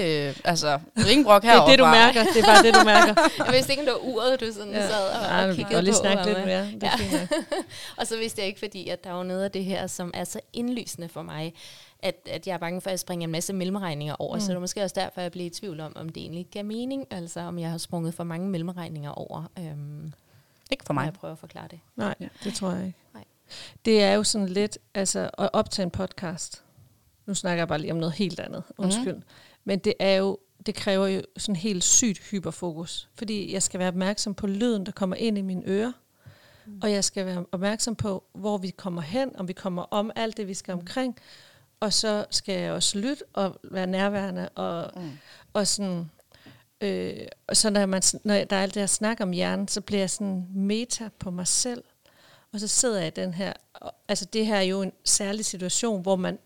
altså, ringbrok Det herovre. er det, du mærker. Det er bare det, du mærker. (laughs) Jeg vidste ikke, om det var uret, du sådan Ja. sad og, Nej, og kiggede kan godt lige på. snakke og lidt med. mere. Det er Ja. (laughs) Og så vidste jeg ikke, fordi at der er jo noget af det her, som er så indlysende for mig, at, at jeg er bange for at springe en masse mellemregninger over. Mm. Så det er måske også derfor, jeg blev i tvivl om, om det egentlig gav mening, altså om jeg har sprunget for mange mellemregninger over, øhm, Ikke for mig. jeg prøver at forklare det. Nej, det tror jeg ikke. Nej. Det er jo sådan lidt, altså at optage en podcast. Nu snakker jeg bare lige om noget helt andet, undskyld. Mm. Men det er jo, det kræver jo sådan helt sygt hyperfokus. Fordi jeg skal være opmærksom på lyden, der kommer ind i mine ører. Mm. Og jeg skal være opmærksom på, hvor vi kommer hen, om vi kommer om alt det, vi skal omkring. Og så skal jeg også lytte og være nærværende og, mm. og sådan... Øh, og så når, man, når der er alt det her snak om hjernen, så bliver jeg sådan meta på mig selv. Og så sidder jeg i den her... Altså det her er jo en særlig situation, hvor man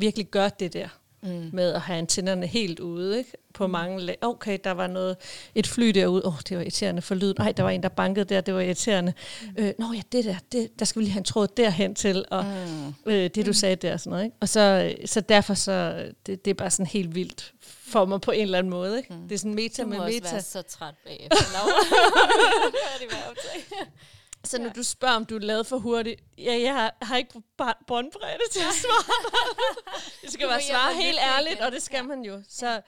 virkelig gør det der. Mm. Med at have antennerne helt ude, ikke? På mange lag. Okay, der var noget, et fly derude. Åh, oh, det var irriterende for lyden. Nej, der var en, der bankede der. Det var irriterende. Mm. Øh, Nå ja, det der, det, der skal vi lige have en tråd derhen til. Og Mm. øh, det, du sagde der og sådan noget. Ikke? Og så, så derfor så, det, det er bare sådan helt vildt for mig på en eller anden måde. Ikke? Mm. Det er sådan meta Du må med også meta. være så træt bagefter, (laughs) Så når du spørger, om du er lavet for hurtigt, ja, jeg har, har ikke båndbredde til at svare. (laughs) det skal hjem svare helt ærligt, og det skal man jo. Så,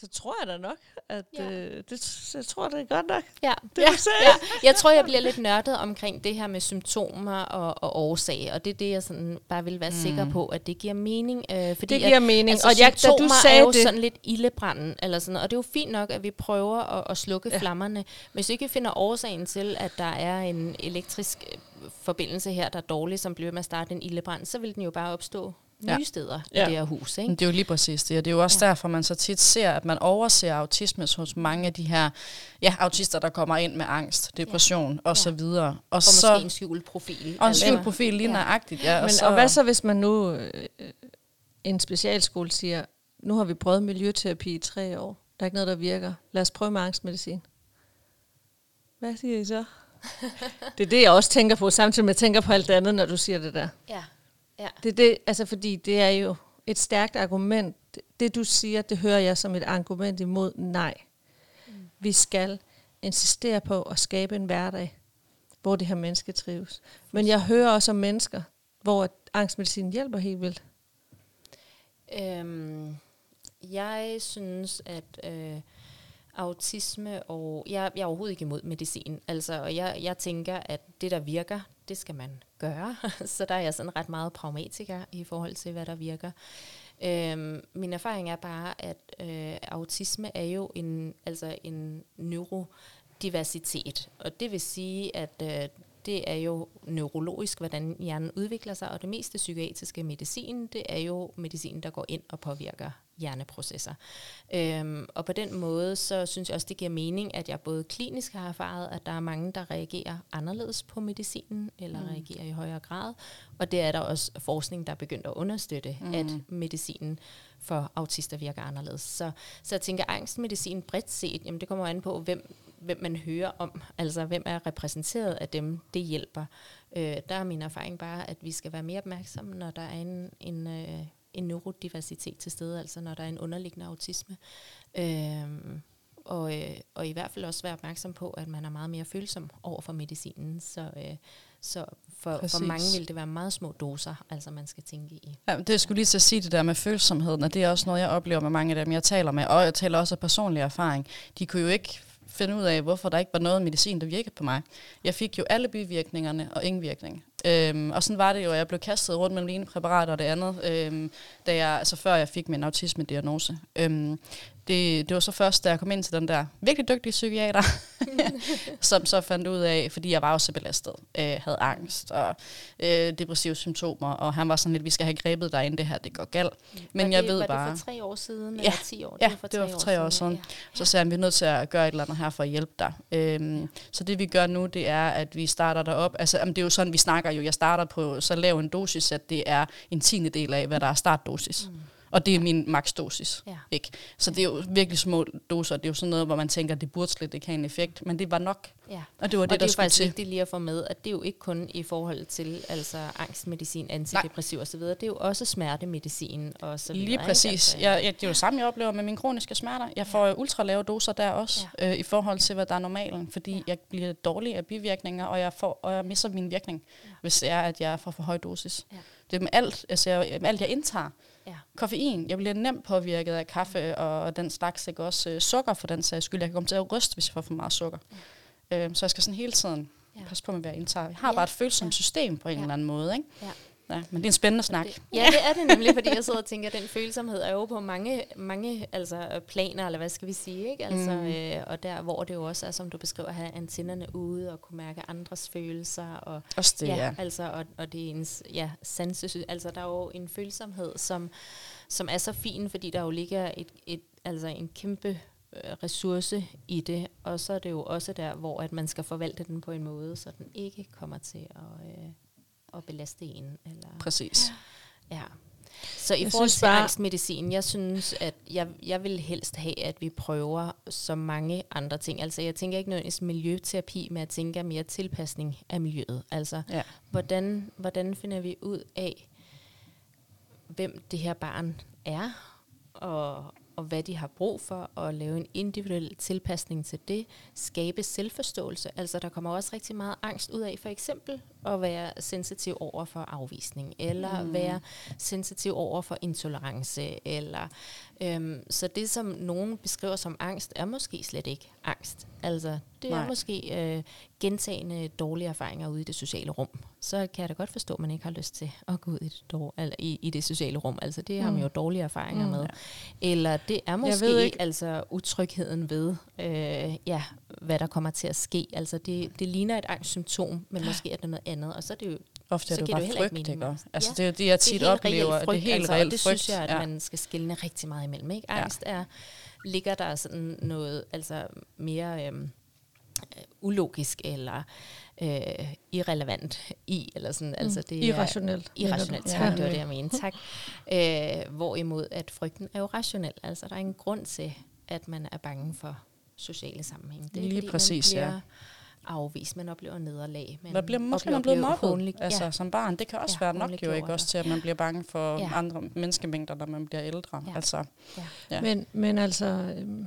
så tror jeg da nok, at Ja. øh, det, jeg tror, det er godt nok. Ja, Det ja, ja. Jeg tror, jeg bliver lidt nørdet omkring det her med symptomer og, og årsag, og det er det, jeg sådan bare vil være mm. sikker på, at det giver mening. Øh, fordi Det giver at, mening. Altså, Og jeg- da du sagde er jo det- sådan lidt ildebranden, eller sådan og det er jo fint nok, at vi prøver at, at slukke Ja. flammerne, men hvis vi ikke finder årsagen til, at der er en elektrisk forbindelse her, der er dårlig, som bliver med at starte en ildebrand, så vil den jo bare opstå nye Ja. steder Ja. i det her hus. Ikke? Men Det er jo lige præcis det, og det er jo også ja. derfor, man så tit ser, at man overser autisme hos mange af de her ja, autister, der kommer ind med angst, depression ja. og så videre. Og, Og så, måske en skjult profil. og en skjult profil lige Ja. nøjagtigt. Ja, Men, så, og hvad så, hvis man nu, øh, øh, en specialskole siger, nu har vi prøvet miljøterapi i tre år. Der er ikke noget, der virker. Lad os prøve med angstmedicin. Hvad siger I så? (laughs) det er det, jeg også tænker på, samtidig med at jeg tænker på alt det andet, når du siger det der. Ja, ja. Det det, altså fordi det er jo et stærkt argument. Det du siger, det hører jeg som et argument imod nej. Mm. Vi skal insistere på at skabe en hverdag, hvor det her menneske trives. Men jeg hører også om mennesker, hvor angstmedicin hjælper helt vildt. Øhm, jeg synes, at øh, autisme og... Jeg, jeg er overhovedet ikke imod medicin. Altså, og jeg, jeg tænker, at det, der virker, det skal man gøre. (laughs) Så der er jeg sådan ret meget pragmatiker i forhold til, hvad der virker. Øhm, min erfaring er bare, at øh, autisme er jo en, altså en neurodiversitet. Og det vil sige, at øh, det er jo neurologisk, hvordan hjernen udvikler sig, og det meste psykiatriske medicin, det er jo medicin, der går ind og påvirker hjerneprocesser. Øhm, og på den måde, så synes jeg også, det giver mening, at jeg både klinisk har erfaret, at der er mange, der reagerer anderledes på medicinen, eller mm. reagerer i højere grad. Og det er der også forskning, der er begyndt at understøtte, mm. at medicinen for autister virker anderledes. Så, så jeg tænker, angstmedicin bredt set, jamen det kommer an på, hvem, hvem man hører om. Altså, hvem er repræsenteret af dem, det hjælper. Øh, der er min erfaring bare, at vi skal være mere opmærksomme, når der er en, en, øh, en neurodiversitet til stede, altså når der er en underliggende autisme. Øh, og, øh, og i hvert fald også være opmærksom på, at man er meget mere følsom over for medicinen. Så, øh, så for, for mange vil det være meget små doser, altså man skal tænke i. Ja, det skulle lige at sige det der med følsomheden, og det er også noget, jeg oplever med mange af dem, jeg taler med, og jeg taler også af personlig erfaring. De kunne jo ikke finde ud af, hvorfor der ikke var noget medicin, der virkede på mig. Jeg fik jo alle bivirkningerne og ingen virkning. Øhm, og sådan var det jo, at jeg blev kastet rundt mellem det ene præparat og det andet, øhm, da jeg, altså før jeg fik min autisme-diagnose. Øhm, det, det var så først, da jeg kom ind til den der virkelig dygtige psykiater, (laughs) som så fandt ud af, fordi jeg var jo så belastet, øh, havde angst og øh, depressive symptomer, og han var sådan lidt, vi skal have grebet dig, inden det her det går galt. Men var jeg det, ved var bare... det for tre år siden, Ja, eller ti år? ja, det var for tre år siden. Ja, Så sagde han, vi er nødt til at gøre et eller andet her for at hjælpe dig. Øhm, så det vi gør nu, det er, at vi starter derop. Altså, jamen, det er jo sådan, vi snakker jo. Jeg starter på så lav en dosis, at det er en tiende del af, hvad der er startdosis. Mm. Og det er min maksdosis. Ja. Ikke? Så det er jo virkelig små doser. Det er jo sådan noget, hvor man tænker, det burde slet ikke have en effekt. Men det var nok. Ja. Og det var det, og det der er jo skulle faktisk til. vigtigt lige at få med, at det er jo ikke kun i forhold til altså angstmedicin, antidepressiv osv. Det er jo også smertemedicin og så videre. Lige præcis. Altså, Jeg, jeg, det er jo det samme, jeg oplever med mine kroniske smerter. Jeg får ja. ultra lave doser der også, ja. øh, i forhold til, hvad der er normalen. Fordi ja. jeg bliver dårlig af bivirkninger, og jeg, får, og jeg misser min virkning, ja. hvis det er, at jeg får for høj dosis. Ja. Det er med alt, altså, jeg- med alt, jeg indtager. Ja. Koffein. Jeg bliver nemt påvirket af kaffe og, og den slags. Ikke? Også øh, sukker for den sags skyld. Jeg kan komme til at ryste, hvis jeg får for meget sukker. Ja. Øh, så jeg skal sådan hele tiden Ja. passe på med, hvad jeg indtager. Jeg har Ja. bare et følsomt ja. system på en Ja. eller anden måde. Ikke? Ja. Ja, men det er en spændende snak. Ja, det er det nemlig, fordi jeg sidder og tænker, at den følsomhed er jo på mange, mange altså, planer, eller hvad skal vi sige, ikke? Altså, Mm. øh, og der, hvor det jo også er, som du beskriver, at have antennerne ude og kunne mærke andres følelser, og Også det, ja, ja. altså, og, og det er ens ja, sanse, altså der er jo en følsomhed, som, som er så fin, fordi der jo ligger et, et, altså en kæmpe øh, ressource i det, og så er det jo også der, hvor at man skal forvalte den på en måde, så den ikke kommer til at, øh, at belaste en. Eller, Præcis. Ja. Så i Jeg forhold til bare- angstmedicin, jeg synes, at jeg, jeg vil helst have, at vi prøver så mange andre ting. Altså jeg tænker ikke nødvendigvis miljøterapi, men jeg tænker mere tilpasning af miljøet. Altså Ja. hvordan, hvordan finder vi ud af, hvem det her barn er, og, og hvad de har brug for, og lave en individuel tilpasning til det, skabe selvforståelse. Altså der kommer også rigtig meget angst ud af for eksempel at være sensitiv over for afvisning, eller mm. være sensitiv over for intolerance, eller øhm, så det som nogen beskriver som angst, er måske slet ikke angst. Altså det er Nej. måske øh, gentagende dårlige erfaringer ude i det sociale rum. Så kan jeg da godt forstå, at man ikke har lyst til at gå ud i det, dår, eller i, i det sociale rum. Altså det har man jo dårlige erfaringer Mm. med. Eller det er ved måske ikke. altså utrygheden ved, øh, ja, hvad der kommer til at ske. Altså det, det ligner et angstsymptom, men måske er det noget andet. Og så er det jo Ofte er Så det jo det bare ikke frygt, ikke? Mads. Altså, Ja. det er jo det, jeg det er tit helt oplever. reel Det frygt, er helt altså, reelt og det frygt. synes jeg, at ja. man skal skille rigtig meget imellem. Ikke? Ja. Angst er, ligger der sådan noget altså mere øhm, øh, ulogisk eller øh, irrelevant i, eller sådan, altså det er Irrationelt. irrationelt, mener tak, du. det var det, jeg mente, tak. Øh, hvorimod, at frygten er jo rationel, altså der er en grund til, at man er bange for sociale sammenhæng. Det er Lige fordi, præcis, man ja. Afvist, man oplever nederlag. Man Man bliver, måske man blevet mobbet hånligt- altså, ja. som barn. Det kan også Ja, være nok jo ikke også og- til, at man bliver bange for Ja. andre menneskemængder, når man bliver ældre. Ja. Altså, Ja. Ja. Men, men altså, øhm,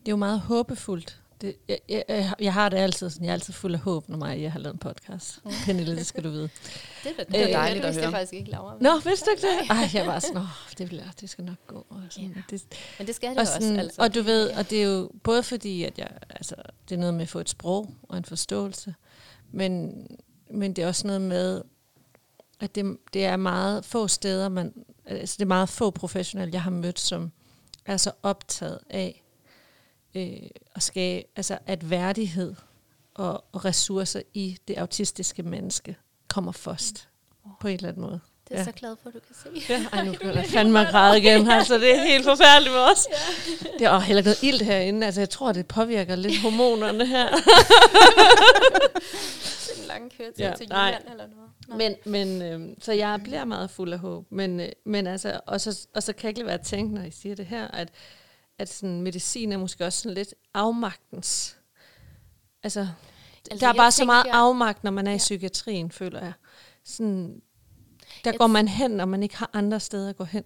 det er jo meget håbefuldt. Det, jeg, jeg, jeg- har det altid sådan, jeg er altid fuld af håb, når mig jeg har lavet en podcast. Mm. Pernille, det skal du vide. (laughs) Det er, da, Det det, dejligt det, at høre. faktisk ikke, Laura. Nå, vidste du ikke det? Ej, jeg var sådan, (laughs) det, bliver, det skal nok gå. Og, sådan, Ja. det, Men det skal det og, også. sådan, Altså. og du ved, og det er jo både fordi, at jeg, altså, det er noget med at få et sprog og en forståelse, men, men det er også noget med, at det, det er meget få steder, man, altså det er meget få professionelle, jeg har mødt, som er så optaget af øh, at skabe, altså at værdighed og, og ressourcer i det autistiske menneske kommer først på en eller anden måde. det er jeg ja. så glad for, at du kan se. Ja, ej, nu bliver der fandme græde igen, altså det er helt forfærdeligt med os. Det er også heller noget ild herinde, altså jeg tror, det påvirker lidt (laughs) hormonerne her. Den lange køretid Ja, ja, til nej. Jylland eller noget. Nå. Men, men øh, så jeg bliver meget fuld af håb, men, øh, men altså, og så, og så kan jeg ikke lade være at tænke, når I siger det her, at, at sådan, medicin er måske også sådan lidt afmagtens. Altså, altså der er jeg bare så meget tænker- afmagt, når man er i Ja. psykiatrien, føler jeg. Sådan, der Jeg går man hen, når man ikke har andre steder at gå hen,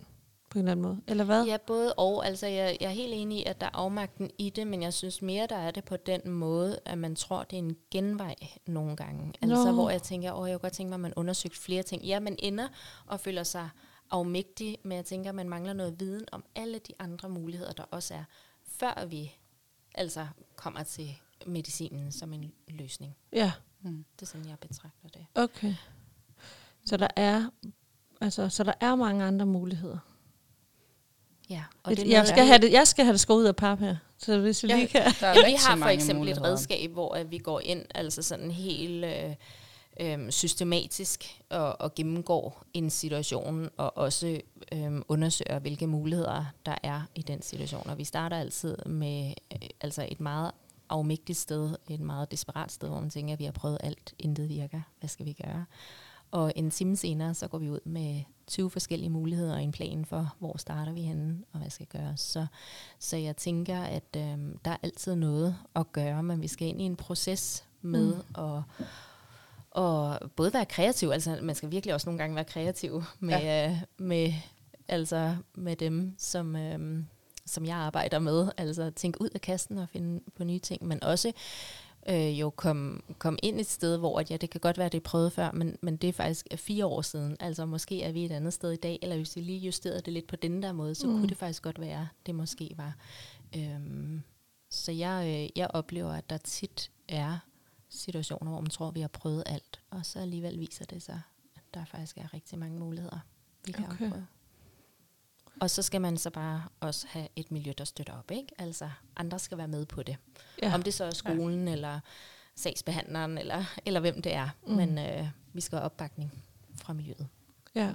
på en eller anden måde. Eller hvad? Ja, både og. Altså, jeg, jeg er helt enig i, at der er afmagten i det, men jeg synes mere, der er det på den måde, at man tror, det er en genvej nogle gange. Altså, Nå. hvor jeg tænker, åh, jeg kunne godt tænke mig, at man undersøgt flere ting. Ja, man ender og føler sig afmægtig, men jeg tænker, at man mangler noget viden om alle de andre muligheder, der også er, før vi altså kommer til medicinen som en løsning. Ja. Mm. Det er sådan, jeg betragter det. Okay. Så der er, altså, så der er mange andre muligheder. Ja, Og det jeg, noget, skal have det, jeg skal have det skåret ud af pap her. Så hvis vi Ja, lige kan... der er Ja, vi har for eksempel et redskab, hvor at vi går ind altså sådan helt øh, øh, systematisk og, og gennemgår en situation og også øh, undersøger, hvilke muligheder der er i den situation. Og vi starter altid med øh, altså et meget afmægtigt sted, et meget desperat sted, hvor man tænker, at vi har prøvet alt, intet virker. Hvad skal vi gøre? Og en time senere, så går vi ud med 20 forskellige muligheder og en plan for, hvor starter vi henne, og hvad skal gøres. Så, så jeg tænker, at øh, der er altid noget at gøre, men vi skal ind i en proces med mm. at og både være kreativ, altså man skal virkelig også nogle gange være kreativ med, ja. øh, med, altså med dem, som, øh, som jeg arbejder med. Altså tænke ud af kassen og finde på nye ting, men også øh, jo komme kom ind et sted, hvor at, ja, det kan godt være, at det er prøvet før, men, men det er faktisk fire år siden. Altså måske er vi et andet sted i dag, eller hvis vi lige justerede det lidt på den der måde, så mm. kunne det faktisk godt være, det måske var. Øhm, så jeg, øh, jeg oplever, at der tit er situationer, hvor man tror, vi har prøvet alt, og så alligevel viser det sig, at der faktisk er rigtig mange muligheder, vi kan okay. prøve. Og så skal man så bare også have et miljø, der støtter op. Ikke? Altså andre skal være med på det. Ja. Om det så er skolen, ja. eller sagsbehandleren, eller, eller hvem det er. Mm. Men øh, vi skal have opbakning fra miljøet. Ja.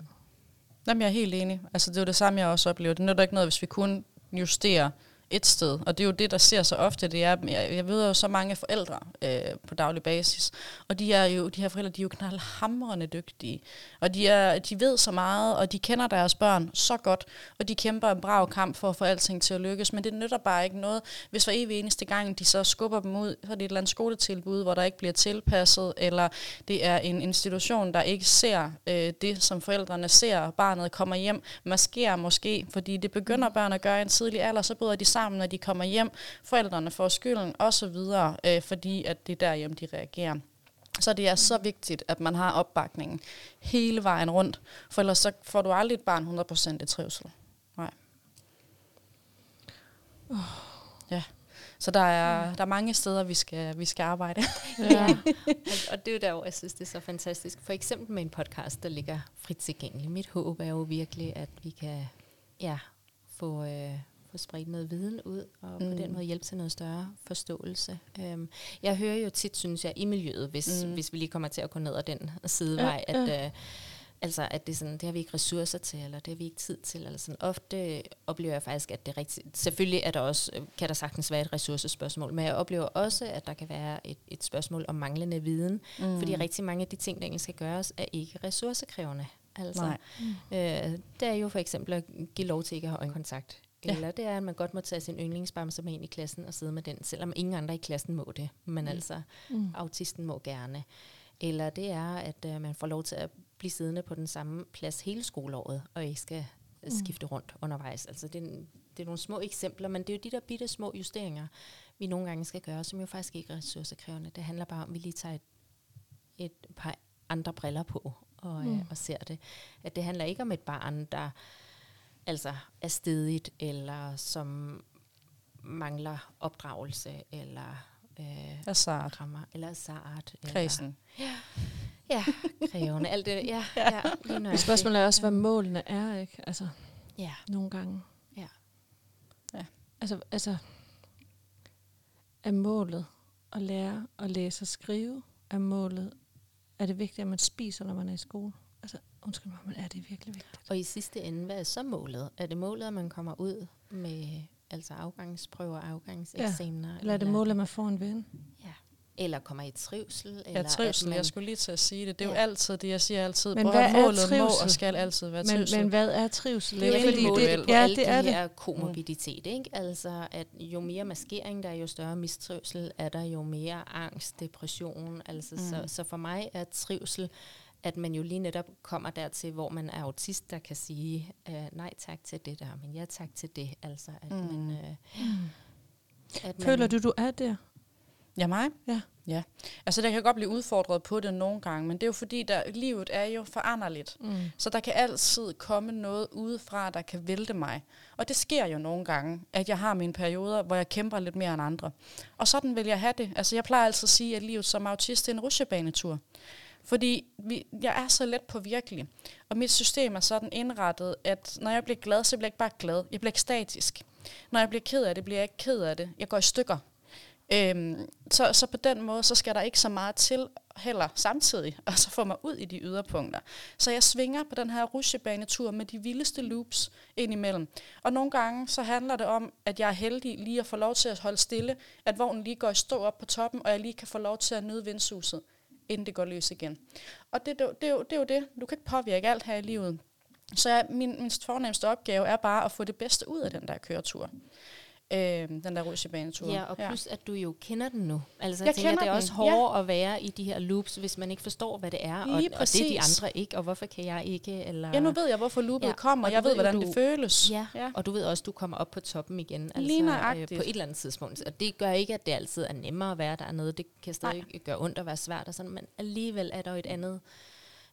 Jamen, jeg er helt enig. Altså, det er jo det samme, jeg også oplever. Det er ikke noget, hvis vi kun justerer et sted. Og det er jo det, der ser så ofte. Det er, jeg, jeg ved jo så mange forældre øh, på daglig basis, og de er jo, de her forældre, de er jo knaldhamrende dygtige. Og de, er, de ved så meget, og de kender deres børn så godt, og de kæmper en brav kamp for at få alting til at lykkes. Men det nytter bare ikke noget, hvis hver evig eneste gang, de så skubber dem ud, så er det et eller andet skoletilbud, hvor der ikke bliver tilpasset, eller det er en institution, der ikke ser øh, det, som forældrene ser. Barnet kommer hjem, maskerer måske, fordi det begynder børn at gøre i en tidlig alder, så bryder de sammen, når de kommer hjem. Forældrene får skylden osv., øh, fordi at det er derhjemme, de reagerer. Så det er så vigtigt, at man har opbakningen hele vejen rundt, for ellers så får du aldrig et barn 100% i trivsel. Nej. Oh. Ja. Så der er, der er mange steder, vi skal, vi skal arbejde. (laughs) ja. og det er jo der, jeg synes, det er så fantastisk. For eksempel med en podcast, der ligger frit tilgængelig. Mit håb er jo virkelig, at vi kan ja, få, øh, få spredt noget viden ud, og mm. på den måde hjælpe til noget større forståelse. Um, jeg hører jo tit, synes jeg, i miljøet, hvis, mm. hvis vi lige kommer til at gå ned ad den sidevej, ja, ja. at... Uh, Altså, at det, sådan, det har vi ikke ressourcer til, eller det har vi ikke tid til. Eller sådan. Ofte oplever jeg faktisk, at det er rigtigt. Selvfølgelig er der også, kan der sagtens være et ressourcespørgsmål, men jeg oplever også, at der kan være et, et spørgsmål om manglende viden. Mm. Fordi rigtig mange af de ting, der egentlig skal gøres, er ikke ressourcekrævende. Altså, Nej. Øh, det er jo for eksempel at give lov til ikke at have øjenkontakt Ja. Eller det er, at man godt må tage sin yndlingsbamse med ind i klassen og sidde med den, selvom ingen andre i klassen må det. Men mm. altså, mm. autisten må gerne. Eller det er, at uh, man får lov til at blive siddende på den samme plads hele skoleåret, og ikke skal mm. skifte rundt undervejs. Altså, det, er, det er nogle små eksempler, men det er jo de der bitte små justeringer, vi nogle gange skal gøre, som jo faktisk ikke er ressourcekrævende. Det handler bare om, at vi lige tager et, et par andre briller på og, mm. øh, og ser det. At det handler ikke om et barn, der altså er stedigt, eller som mangler opdragelse, eller øh, Azart. rammer, eller sart. Kredsen. Eller, ja, ja krævende, alt det, ja. (laughs) ja. ja Spørgsmålet er også, hvad målene er, ikke? Altså, ja. nogle gange. Ja. ja. Altså, altså, er målet at lære at læse og skrive? Er målet, er det vigtigt, at man spiser, når man er i skole? Undskyld mig, men er det virkelig vigtigt? Og i sidste ende, hvad er så målet? Er det målet, at man kommer ud med altså afgangsprøver, afgangseksamener? Ja. Eller er det målet, at man får en ven? Ja. Eller kommer i trivsel? Eller ja, trivsel. Man, jeg skulle lige til at sige det. Det er ja. jo altid det, jeg siger altid. Men hvad er målet trivsel? må og skal altid være trivsel. Men, men hvad er trivsel? Det er jo fordi det, det, ja, det er det. her komorbiditet. Ikke? Altså, at jo mere maskering der er, jo større mistrivsel er der, jo mere angst, depression. Altså, mm. så, så for mig er trivsel at man jo lige netop kommer dertil, hvor man er autist, der kan sige øh, nej tak til det der, men ja tak til det. Altså, at mm. man, øh, at Føler man, du, du er der? Ja, mig? Ja. Ja, altså der kan godt blive udfordret på det nogle gange, men det er jo fordi, der, livet er jo foranderligt. Mm. Så der kan altid komme noget udefra, der kan vælte mig. Og det sker jo nogle gange, at jeg har mine perioder, hvor jeg kæmper lidt mere end andre. Og sådan vil jeg have det. Altså jeg plejer altid at sige, at livet som autist er en rusjebanetur. Fordi vi, jeg er så let på virkelig. Og mit system er sådan indrettet, at når jeg bliver glad, så bliver jeg ikke bare glad. Jeg bliver statisk Når jeg bliver ked af det, bliver jeg ikke ked af det. Jeg går i stykker. Øhm, så, så på den måde, så skal der ikke så meget til heller samtidig, (laughs) og så få mig ud i de yderpunkter. Så jeg svinger på den her rusjebanetur med de vildeste loops indimellem. Og nogle gange, så handler det om, at jeg er heldig lige at få lov til at holde stille, at vognen lige går i stå op på toppen, og jeg lige kan få lov til at nyde vindsuset inden det går løs igen. Og det, det, det, er jo, det er jo det. Du kan ikke påvirke alt her i livet. Så jeg, min, min fornemmeste opgave er bare at få det bedste ud af den der køretur. Øh, den der rutsjebanetur. Ja, og plus at du jo kender den nu. Altså jeg, Jeg tænker, kender det er den, også hårdere at være i de her loops, hvis man ikke forstår, hvad det er, og, og det er de andre ikke, og hvorfor kan jeg ikke? Eller, Ja, nu ved jeg, hvorfor loopet Ja, ja, kommer. og Jeg ved, hvordan du- det føles. Ja, ja. og du ved også, at du kommer op på toppen igen. Altså, nøjagtigt. på et eller andet tidspunkt. Og det gør ikke, at det altid er nemmere at være dernede. Det kan stadig Nej. gøre ondt at være svært og sådan, men alligevel er der jo et andet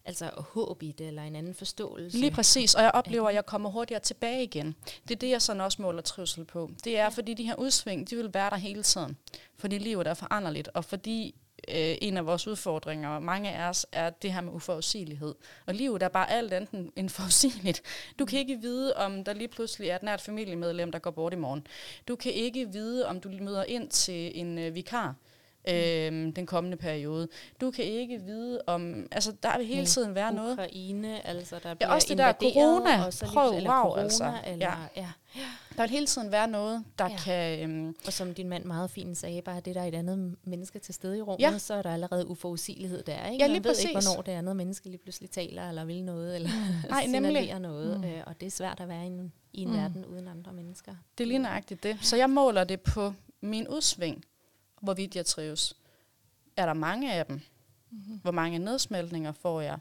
altså håb i det, eller en anden forståelse. Lige præcis, og jeg oplever, at jeg kommer hurtigere tilbage igen. Det er det, jeg sådan også måler trivsel på. Det er, fordi de her udsving, de vil være der hele tiden. Fordi livet er foranderligt, og fordi øh, en af vores udfordringer, og mange af os, er det her med uforudsigelighed. Og livet er bare alt andet end forudsigeligt. Du kan ikke vide, om der lige pludselig er et nært familiemedlem, der går bort i morgen. Du kan ikke vide, om du møder ind til en øh, vikar øh, den kommende periode. Du kan ikke vide om... Altså, der vil hele Men tiden være noget. Ukraine, altså der bliver også det der corona. og så lige, Prøv, eller wow, corona, altså. eller, Ja. ja. Der vil hele tiden være noget, der Ja. ja. kan... Øhm, Og som din mand meget fint sagde, bare det der er et andet menneske til stede i rummet, Ja. ja. så er der allerede uforudsigelighed der. Ikke? Ja, Man lige ved ikke, hvornår det andet menneske lige pludselig taler, eller vil noget, eller (laughs) Nej, signalerer nemlig. noget. Mm. Øh, og det er svært at være i en, i en mm. verden uden andre mennesker. det er lige nøjagtigt det. Så jeg måler det på min udsving, hvorvidt jeg trives. Er der mange af dem? Mm-hmm. Hvor mange nedsmeltninger får jeg?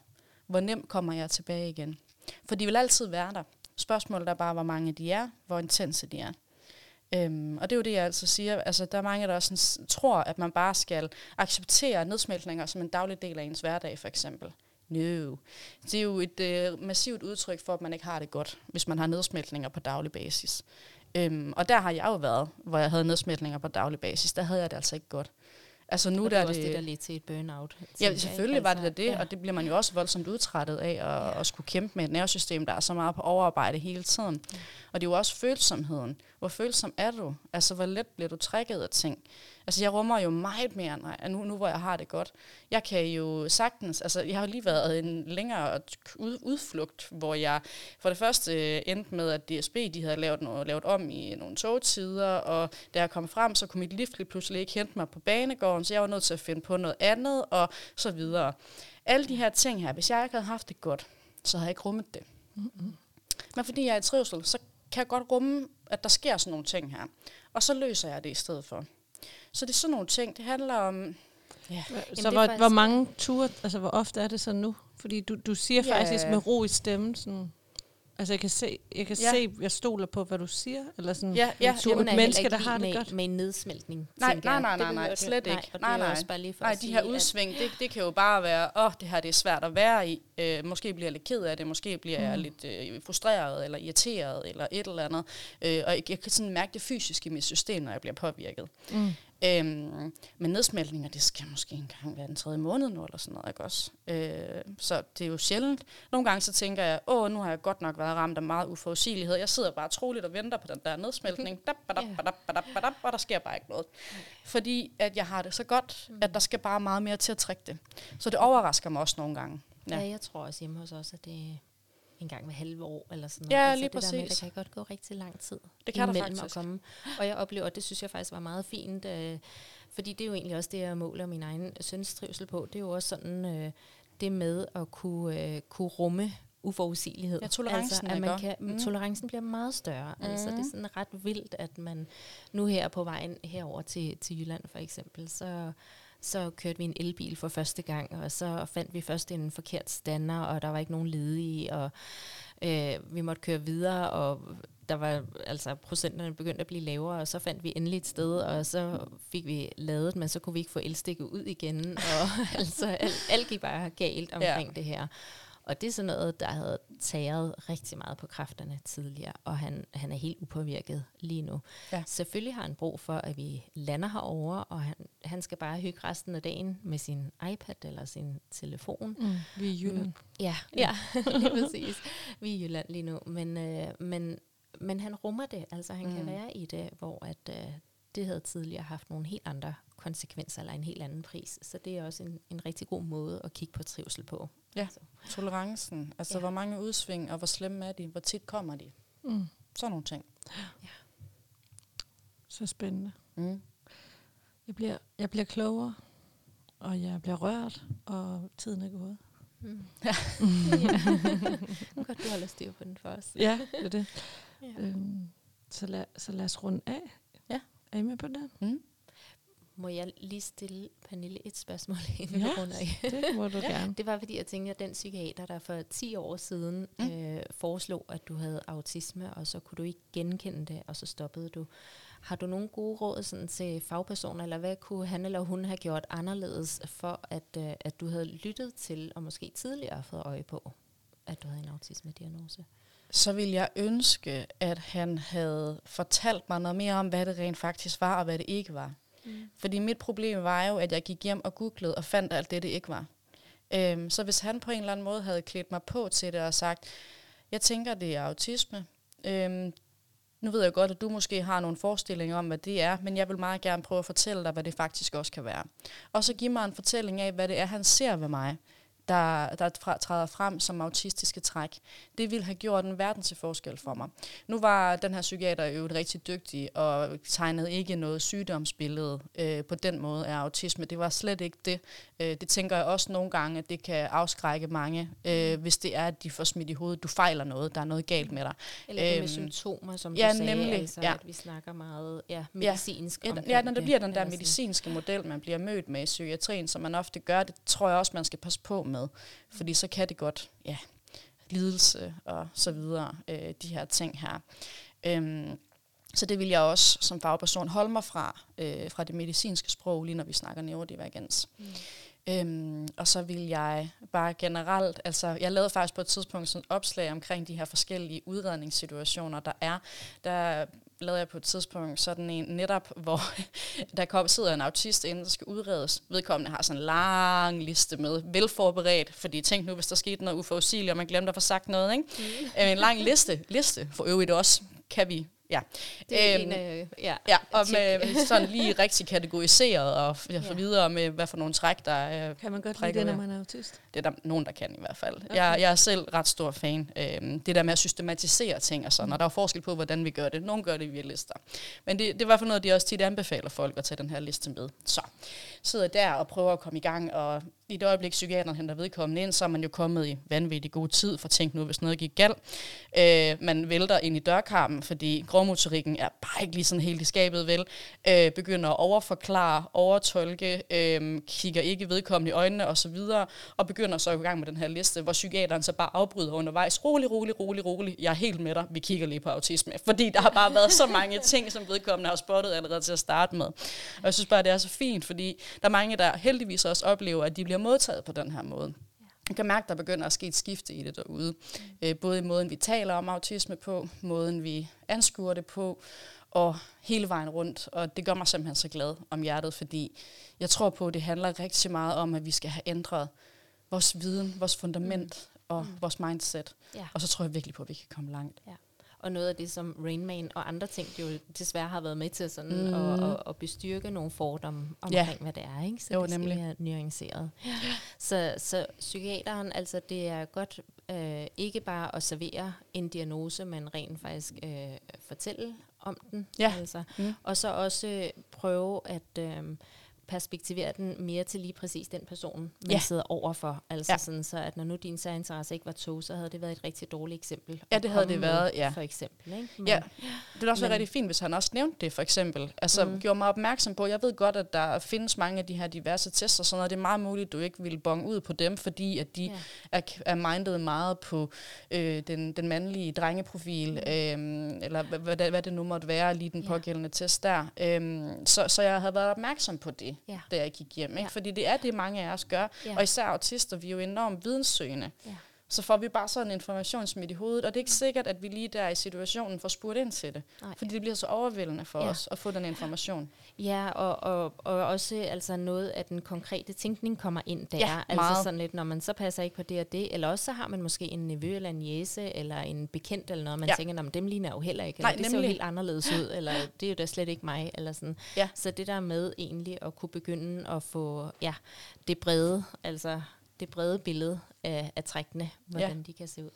Hvor nemt kommer jeg tilbage igen? For de vil altid være der. Spørgsmålet er bare, hvor mange de er, hvor intense de er. Øhm, og det er jo det, jeg altid siger. Altså, der er mange, der også sådan, tror, at man bare skal acceptere nedsmeltninger som en daglig del af ens hverdag, for eksempel. No. Det er jo et øh, massivt udtryk for, at man ikke har det godt, hvis man har nedsmeltninger på daglig basis. Øhm, og der har jeg jo været, hvor jeg havde nedsmeltninger på daglig basis. Der havde jeg det altså ikke godt. Altså nu der det er også det, det, der ledte til et burnout. Ja, selvfølgelig ikke? var det da Altså, det, og det bliver man jo også voldsomt udtrættet af, at, ja. at skulle kæmpe med et nervesystem, der er så meget på overarbejde hele tiden. Ja. Og det er jo også følsomheden. Hvor følsom er du? Altså, hvor let bliver du trækket af ting? Altså, jeg rummer jo meget mere, end nu, nu hvor jeg har det godt. Jeg kan jo sagtens, altså, jeg har jo lige været en længere ud, udflugt, hvor jeg for det første øh, endte med, at DSB, de havde lavet, noget, lavet om i nogle togtider, og da jeg kom frem, så kunne mit lift lige pludselig ikke hente mig på banegården, så jeg var nødt til at finde på noget andet, og så videre. Alle de her ting her, hvis jeg ikke havde haft det godt, så havde jeg ikke rummet det. Mm-hmm. Men fordi jeg er i trivsel, så kan jeg godt rumme, at der sker sådan nogle ting her. Og så løser jeg det i stedet for. Så det er sådan nogle ting. Det handler om... Ja. Så er hvor, faktisk- hvor mange ture, altså hvor ofte er det så nu? Fordi du, du siger Ja. faktisk med ro i stemmen sådan, altså jeg kan se, jeg kan Ja. se, jeg stoler på, hvad du siger, eller sådan, Ja, ja, du er et menneske, der har det med, godt. med en nedsmeltning, Nej, nej, nej, Det nej, nej, slet ikke. Nej, og nej, nej. også bare lige for nej, at de her at- udsving, det, det kan jo bare være, åh, oh, det her det er svært at være i. Øh, måske bliver jeg lidt ked af det, måske bliver Mm. jeg lidt øh, frustreret, eller irriteret, eller et eller andet. Øh, og jeg, jeg kan sådan mærke det fysisk i mit system, når jeg bliver påvirket. Mm. Øhm, men nedsmeltninger, det skal måske engang være den tredje måned nu, eller sådan noget, ikke også? Øh, så det er jo sjældent. Nogle gange så tænker jeg, åh, nu har jeg godt nok været ramt af meget uforudsigelighed. Jeg sidder bare troligt og venter på den der nedsmeltning, dap, badap, Ja. badap, badap, badap, og der sker bare ikke noget. Fordi at jeg har det så godt, at der skal bare meget mere til at trække det. Så det overrasker mig også nogle gange. Ja. Ja. jeg tror også hjemme hos os, at det en gang hver halve år eller sådan noget. Ja, altså lige det Der med, præcis. der kan godt gå rigtig lang tid Det kan der imellem faktisk. at komme. Og jeg oplever, at det synes jeg faktisk var meget fint, øh, fordi det er jo egentlig også det, jeg måler min egen søns trivsel på. Det er jo også sådan øh, det med at kunne, øh, kunne rumme uforudsigelighed. Ja, tolerancen, altså, at man kan, Mm. Tolerancen bliver meget større. Mm. Altså, det er sådan ret vildt, at man nu her på vejen herover til, til Jylland for eksempel, så så kørte vi en elbil for første gang, og så fandt vi først en forkert stander, og der var ikke nogen ledige, og øh, vi måtte køre videre, og der var altså procenterne begyndte at blive lavere, og så fandt vi endelig et sted, og så fik vi ladet, men så kunne vi ikke få elstikket ud igen, og (laughs) altså alt, alt gik bare galt omkring ja. det her. Og det er sådan noget, der havde taget rigtig meget på kræfterne tidligere, og han, han er helt upåvirket lige nu. Ja. Selvfølgelig har han brug for, at vi lander herover, og han, han skal bare hygge resten af dagen med sin iPad eller sin telefon. Mm. Vi er i Jylland. Mm, ja, ja, (laughs) lige præcis. Vi er i Jylland lige nu, men, øh, men, men han rummer det. Altså han mm. kan være i det, hvor at, øh, det havde tidligere haft nogle helt andre konsekvenser eller en helt anden pris. Så det er også en, en rigtig god måde at kigge på trivsel på. Ja. Så. Tolerancen, altså Ja. ja. hvor mange udsving, og hvor slemme er de, hvor tit kommer de. Mm. Sådan nogle ting. Så spændende. Mm. Jeg bliver, jeg bliver klogere, og jeg bliver rørt, og tiden er gået. Mm. Ja. (laughs) Godt, du holder styr på den for os. Ja, det er det. Ja. Øhm, så, lad, så lad os runde af. Ja. Er I med på det? Mm. Må jeg lige stille Pernille et spørgsmål, (laughs) inden Ja. runder af? Det må du (laughs) gerne. Det var fordi, jeg tænkte, at den psykiater, der for 10 år siden Mm. mm. øh, foreslog, at du havde autisme, og så kunne du ikke genkende det, og så stoppede du. Har du nogle gode råd sådan, til fagpersoner, eller hvad kunne han eller hun have gjort anderledes, for at, øh, at du havde lyttet til, og måske tidligere fået øje på, at du havde en autisme-diagnose? så ville jeg ønske, at han havde fortalt mig noget mere om, hvad det rent faktisk var, og hvad det ikke var. Mm. Fordi mit problem var jo, at jeg gik hjem og googlede og fandt alt det, det ikke var. Øhm, så hvis han på en eller anden måde havde klædt mig på til det og sagt, jeg tænker, det er autisme. Øhm, nu ved jeg godt, at du måske har nogle forestillinger om, hvad det er, men jeg vil meget gerne prøve at fortælle dig, hvad det faktisk også kan være. Og så give mig en fortælling af, hvad det er, han ser ved mig, der, der fra- træder frem som autistiske træk. Det ville have gjort en verden til forskel for mig. Nu var den her psykiater jo rigtig dygtig og tegnede ikke noget sygdomsbillede øh, på den måde af autisme. Det var slet ikke det. Øh, det tænker jeg også nogle gange, at det kan afskrække mange, øh, hvis det er, at de får smidt i hovedet, du fejler noget, der er noget galt med dig. Eller det med Øhm, symptomer, som ja, du sagde, nemlig, altså, ja. at vi snakker meget ja, medicinsk Ja, omkring ja, når det bliver den der medicinske model, man bliver mødt med i psykiatrien, som man ofte gør, det tror jeg også, man skal passe på med. Fordi så kan det godt, ja, lidelse og så videre, øh, de her ting her. Øhm, så det vil jeg også som fagperson holde mig fra, øh, fra det medicinske sprog, lige når vi snakker neurodivergens. Mm. Øhm, og så vil jeg bare generelt, altså jeg lavede faktisk på et tidspunkt sådan et opslag omkring de her forskellige udredningssituationer, der er. Der lavede jeg på et tidspunkt sådan en netop, (laughs) hvor der kom, sidder en autist inde, der skal udredes. Vedkommende har sådan en lang liste med, velforberedt, fordi tænk nu, hvis der skete noget uforudsigeligt, og man glemte at få sagt noget, ikke? Mm. En lang liste, liste for øvrigt også, kan vi, ja. Det er Øhm, en, øh, ja, Ja, og med sådan lige rigtig kategoriseret og Ja. ja. videre med, hvad for nogle træk, der er. Kan man godt lide det, når man er autist? Det er der nogen, der kan i hvert fald. Okay. Jeg, jeg er selv ret stor fan. Øhm, det der med at systematisere ting og sådan, og der er forskel på, hvordan vi gør det. Nogle gør det via lister. Men det, det er i hvert fald noget, de også tit anbefaler folk at tage den her liste med. Så sidder der og prøver at komme i gang, og i det øjeblik, psykiateren henter vedkommende ind, så er man jo kommet i vanvittig god tid, for tænk nu, hvis noget gik galt. Øh, man vælter ind i dørkarmen, fordi grovmotorikken er bare ikke lige sådan helt i skabet, vel? Øh, begynder at overforklare, overtolke, øh, kigger ikke vedkommende i øjnene osv., og begynder så i gang med den her liste, hvor psykiateren så bare afbryder undervejs. Rolig, rolig, rolig, rolig. Jeg er helt med dig. Vi kigger lige på autisme. Fordi der har bare været så mange ting, som vedkommende har spottet allerede til at starte med. Og jeg synes bare, det er så fint, fordi der er mange, der heldigvis også oplever, at de bliver modtaget på den her måde. Jeg kan mærke, at der begynder at ske et skifte i det derude. Øh, både i måden, vi taler om autisme på, måden, vi anskuer det på, og hele vejen rundt. Og det gør mig simpelthen så glad om hjertet, fordi jeg tror på, at det handler rigtig meget om, at vi skal have ændret vores viden, vores fundament og vores mindset. Ja. Og så tror jeg virkelig på, at vi kan komme langt. Ja. Og noget af det, som Rain Man og andre ting jo desværre har været med til sådan Mm. at, at, at bestyrke nogle fordomme omkring, ja. hvad det er. Ikke? Så Jo, det skal nemlig. være nuanceret. Så, så psykiateren, altså det er godt øh, ikke bare at servere en diagnose, men rent faktisk øh, fortælle om den. Ja. Altså. Mm. Og så også prøve at øh, perspektivere den mere til lige præcis den person, man Ja. sidder overfor. Altså Ja. sådan så, at når nu din særinteresse ikke var tog, så havde det været et rigtig dårligt eksempel. Ja, det havde det været, ja. For eksempel, ikke? Men, Ja, det ville også være Men- rigtig fint, hvis han også nævnte det, for eksempel. Altså, mm. gjorde mig opmærksom på, jeg ved godt, at der findes mange af de her diverse tests og sådan noget. Det er meget muligt, at du ikke vil bonge ud på dem, fordi at de Ja. er, er mindet meget på øh, den, den mandlige drengeprofil, Mm. øhm, eller hvad, hvad, det- nu måtte være, lige den Ja. pågældende test der. Øhm, så, så jeg havde været opmærksom på det, Ja. da jeg gik hjem. Ikke? Ja. Fordi det er det, mange af os gør. Ja. Og især autister, vi er jo enormt videnssøgende. Ja. Så får vi bare sådan en information smidt i hovedet, og det er ikke sikkert, at vi lige der i situationen får spurgt ind til det. Nej. Fordi det bliver så overvældende for Ja. os at få den information. Ja, og, og, og også altså noget af den konkrete tænkning kommer ind der. Ja, altså meget. sådan lidt, når man så passer ikke på det og det, eller også så har man måske en nevø eller en jæse, eller en bekendt eller noget, man ja. Tænker, "Nå, men dem ligner jo heller ikke, eller Nej, det ser jo helt anderledes ud, eller det er jo da slet ikke mig, eller sådan. Ja. Så det der med egentlig at kunne begynde at få ja, det brede, altså det brede billede af, af trækkene, hvordan ja. de kan se ud.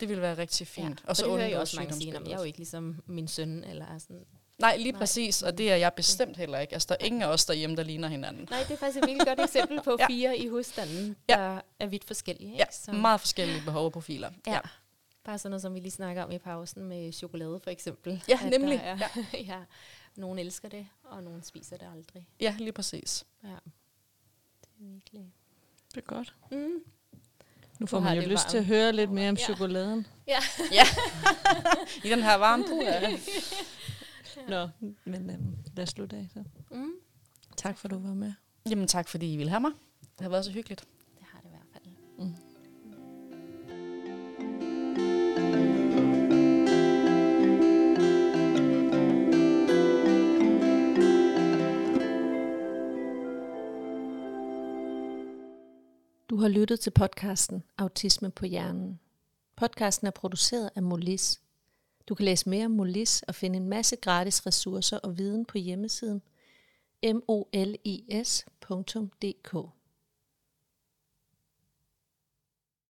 Det ville være rigtig fint. Ja. og så det hører jeg også mange sige, "Nå, men jeg er jo ikke ligesom min søn, eller sådan, Nej, lige Nej. præcis, og det er jeg bestemt heller ikke. Altså, der er ingen af os derhjemme, der ligner hinanden. Nej, det er faktisk et virkelig godt eksempel på (laughs) Ja. fire i husstanden, Ja. der er vidt forskellige. Ikke? Ja, Så- meget forskellige behov og profiler. Ja. Bare sådan noget, som vi lige snakker om i pausen med chokolade for eksempel. Ja, At nemlig. Er, ja. (laughs) ja. Nogen elsker det, og nogen spiser det aldrig. ja lige præcis. Ja. Det er virkelig... Det er godt. Mm. Nu får Du man jo lyst varmt. til at høre lidt mere om Ja. chokoladen. Ja. Ja, (laughs) i den her varme puha. Nå, men øhm, lad os slutte af så. Mm. Tak for, at du var med. Jamen tak, fordi I ville have mig. Det har været så hyggeligt. Har lyttet til podcasten Autisme på hjernen. Podcasten er produceret af Molis. Du kan læse mere om Molis og finde en masse gratis ressourcer og viden på hjemmesiden molis.dk.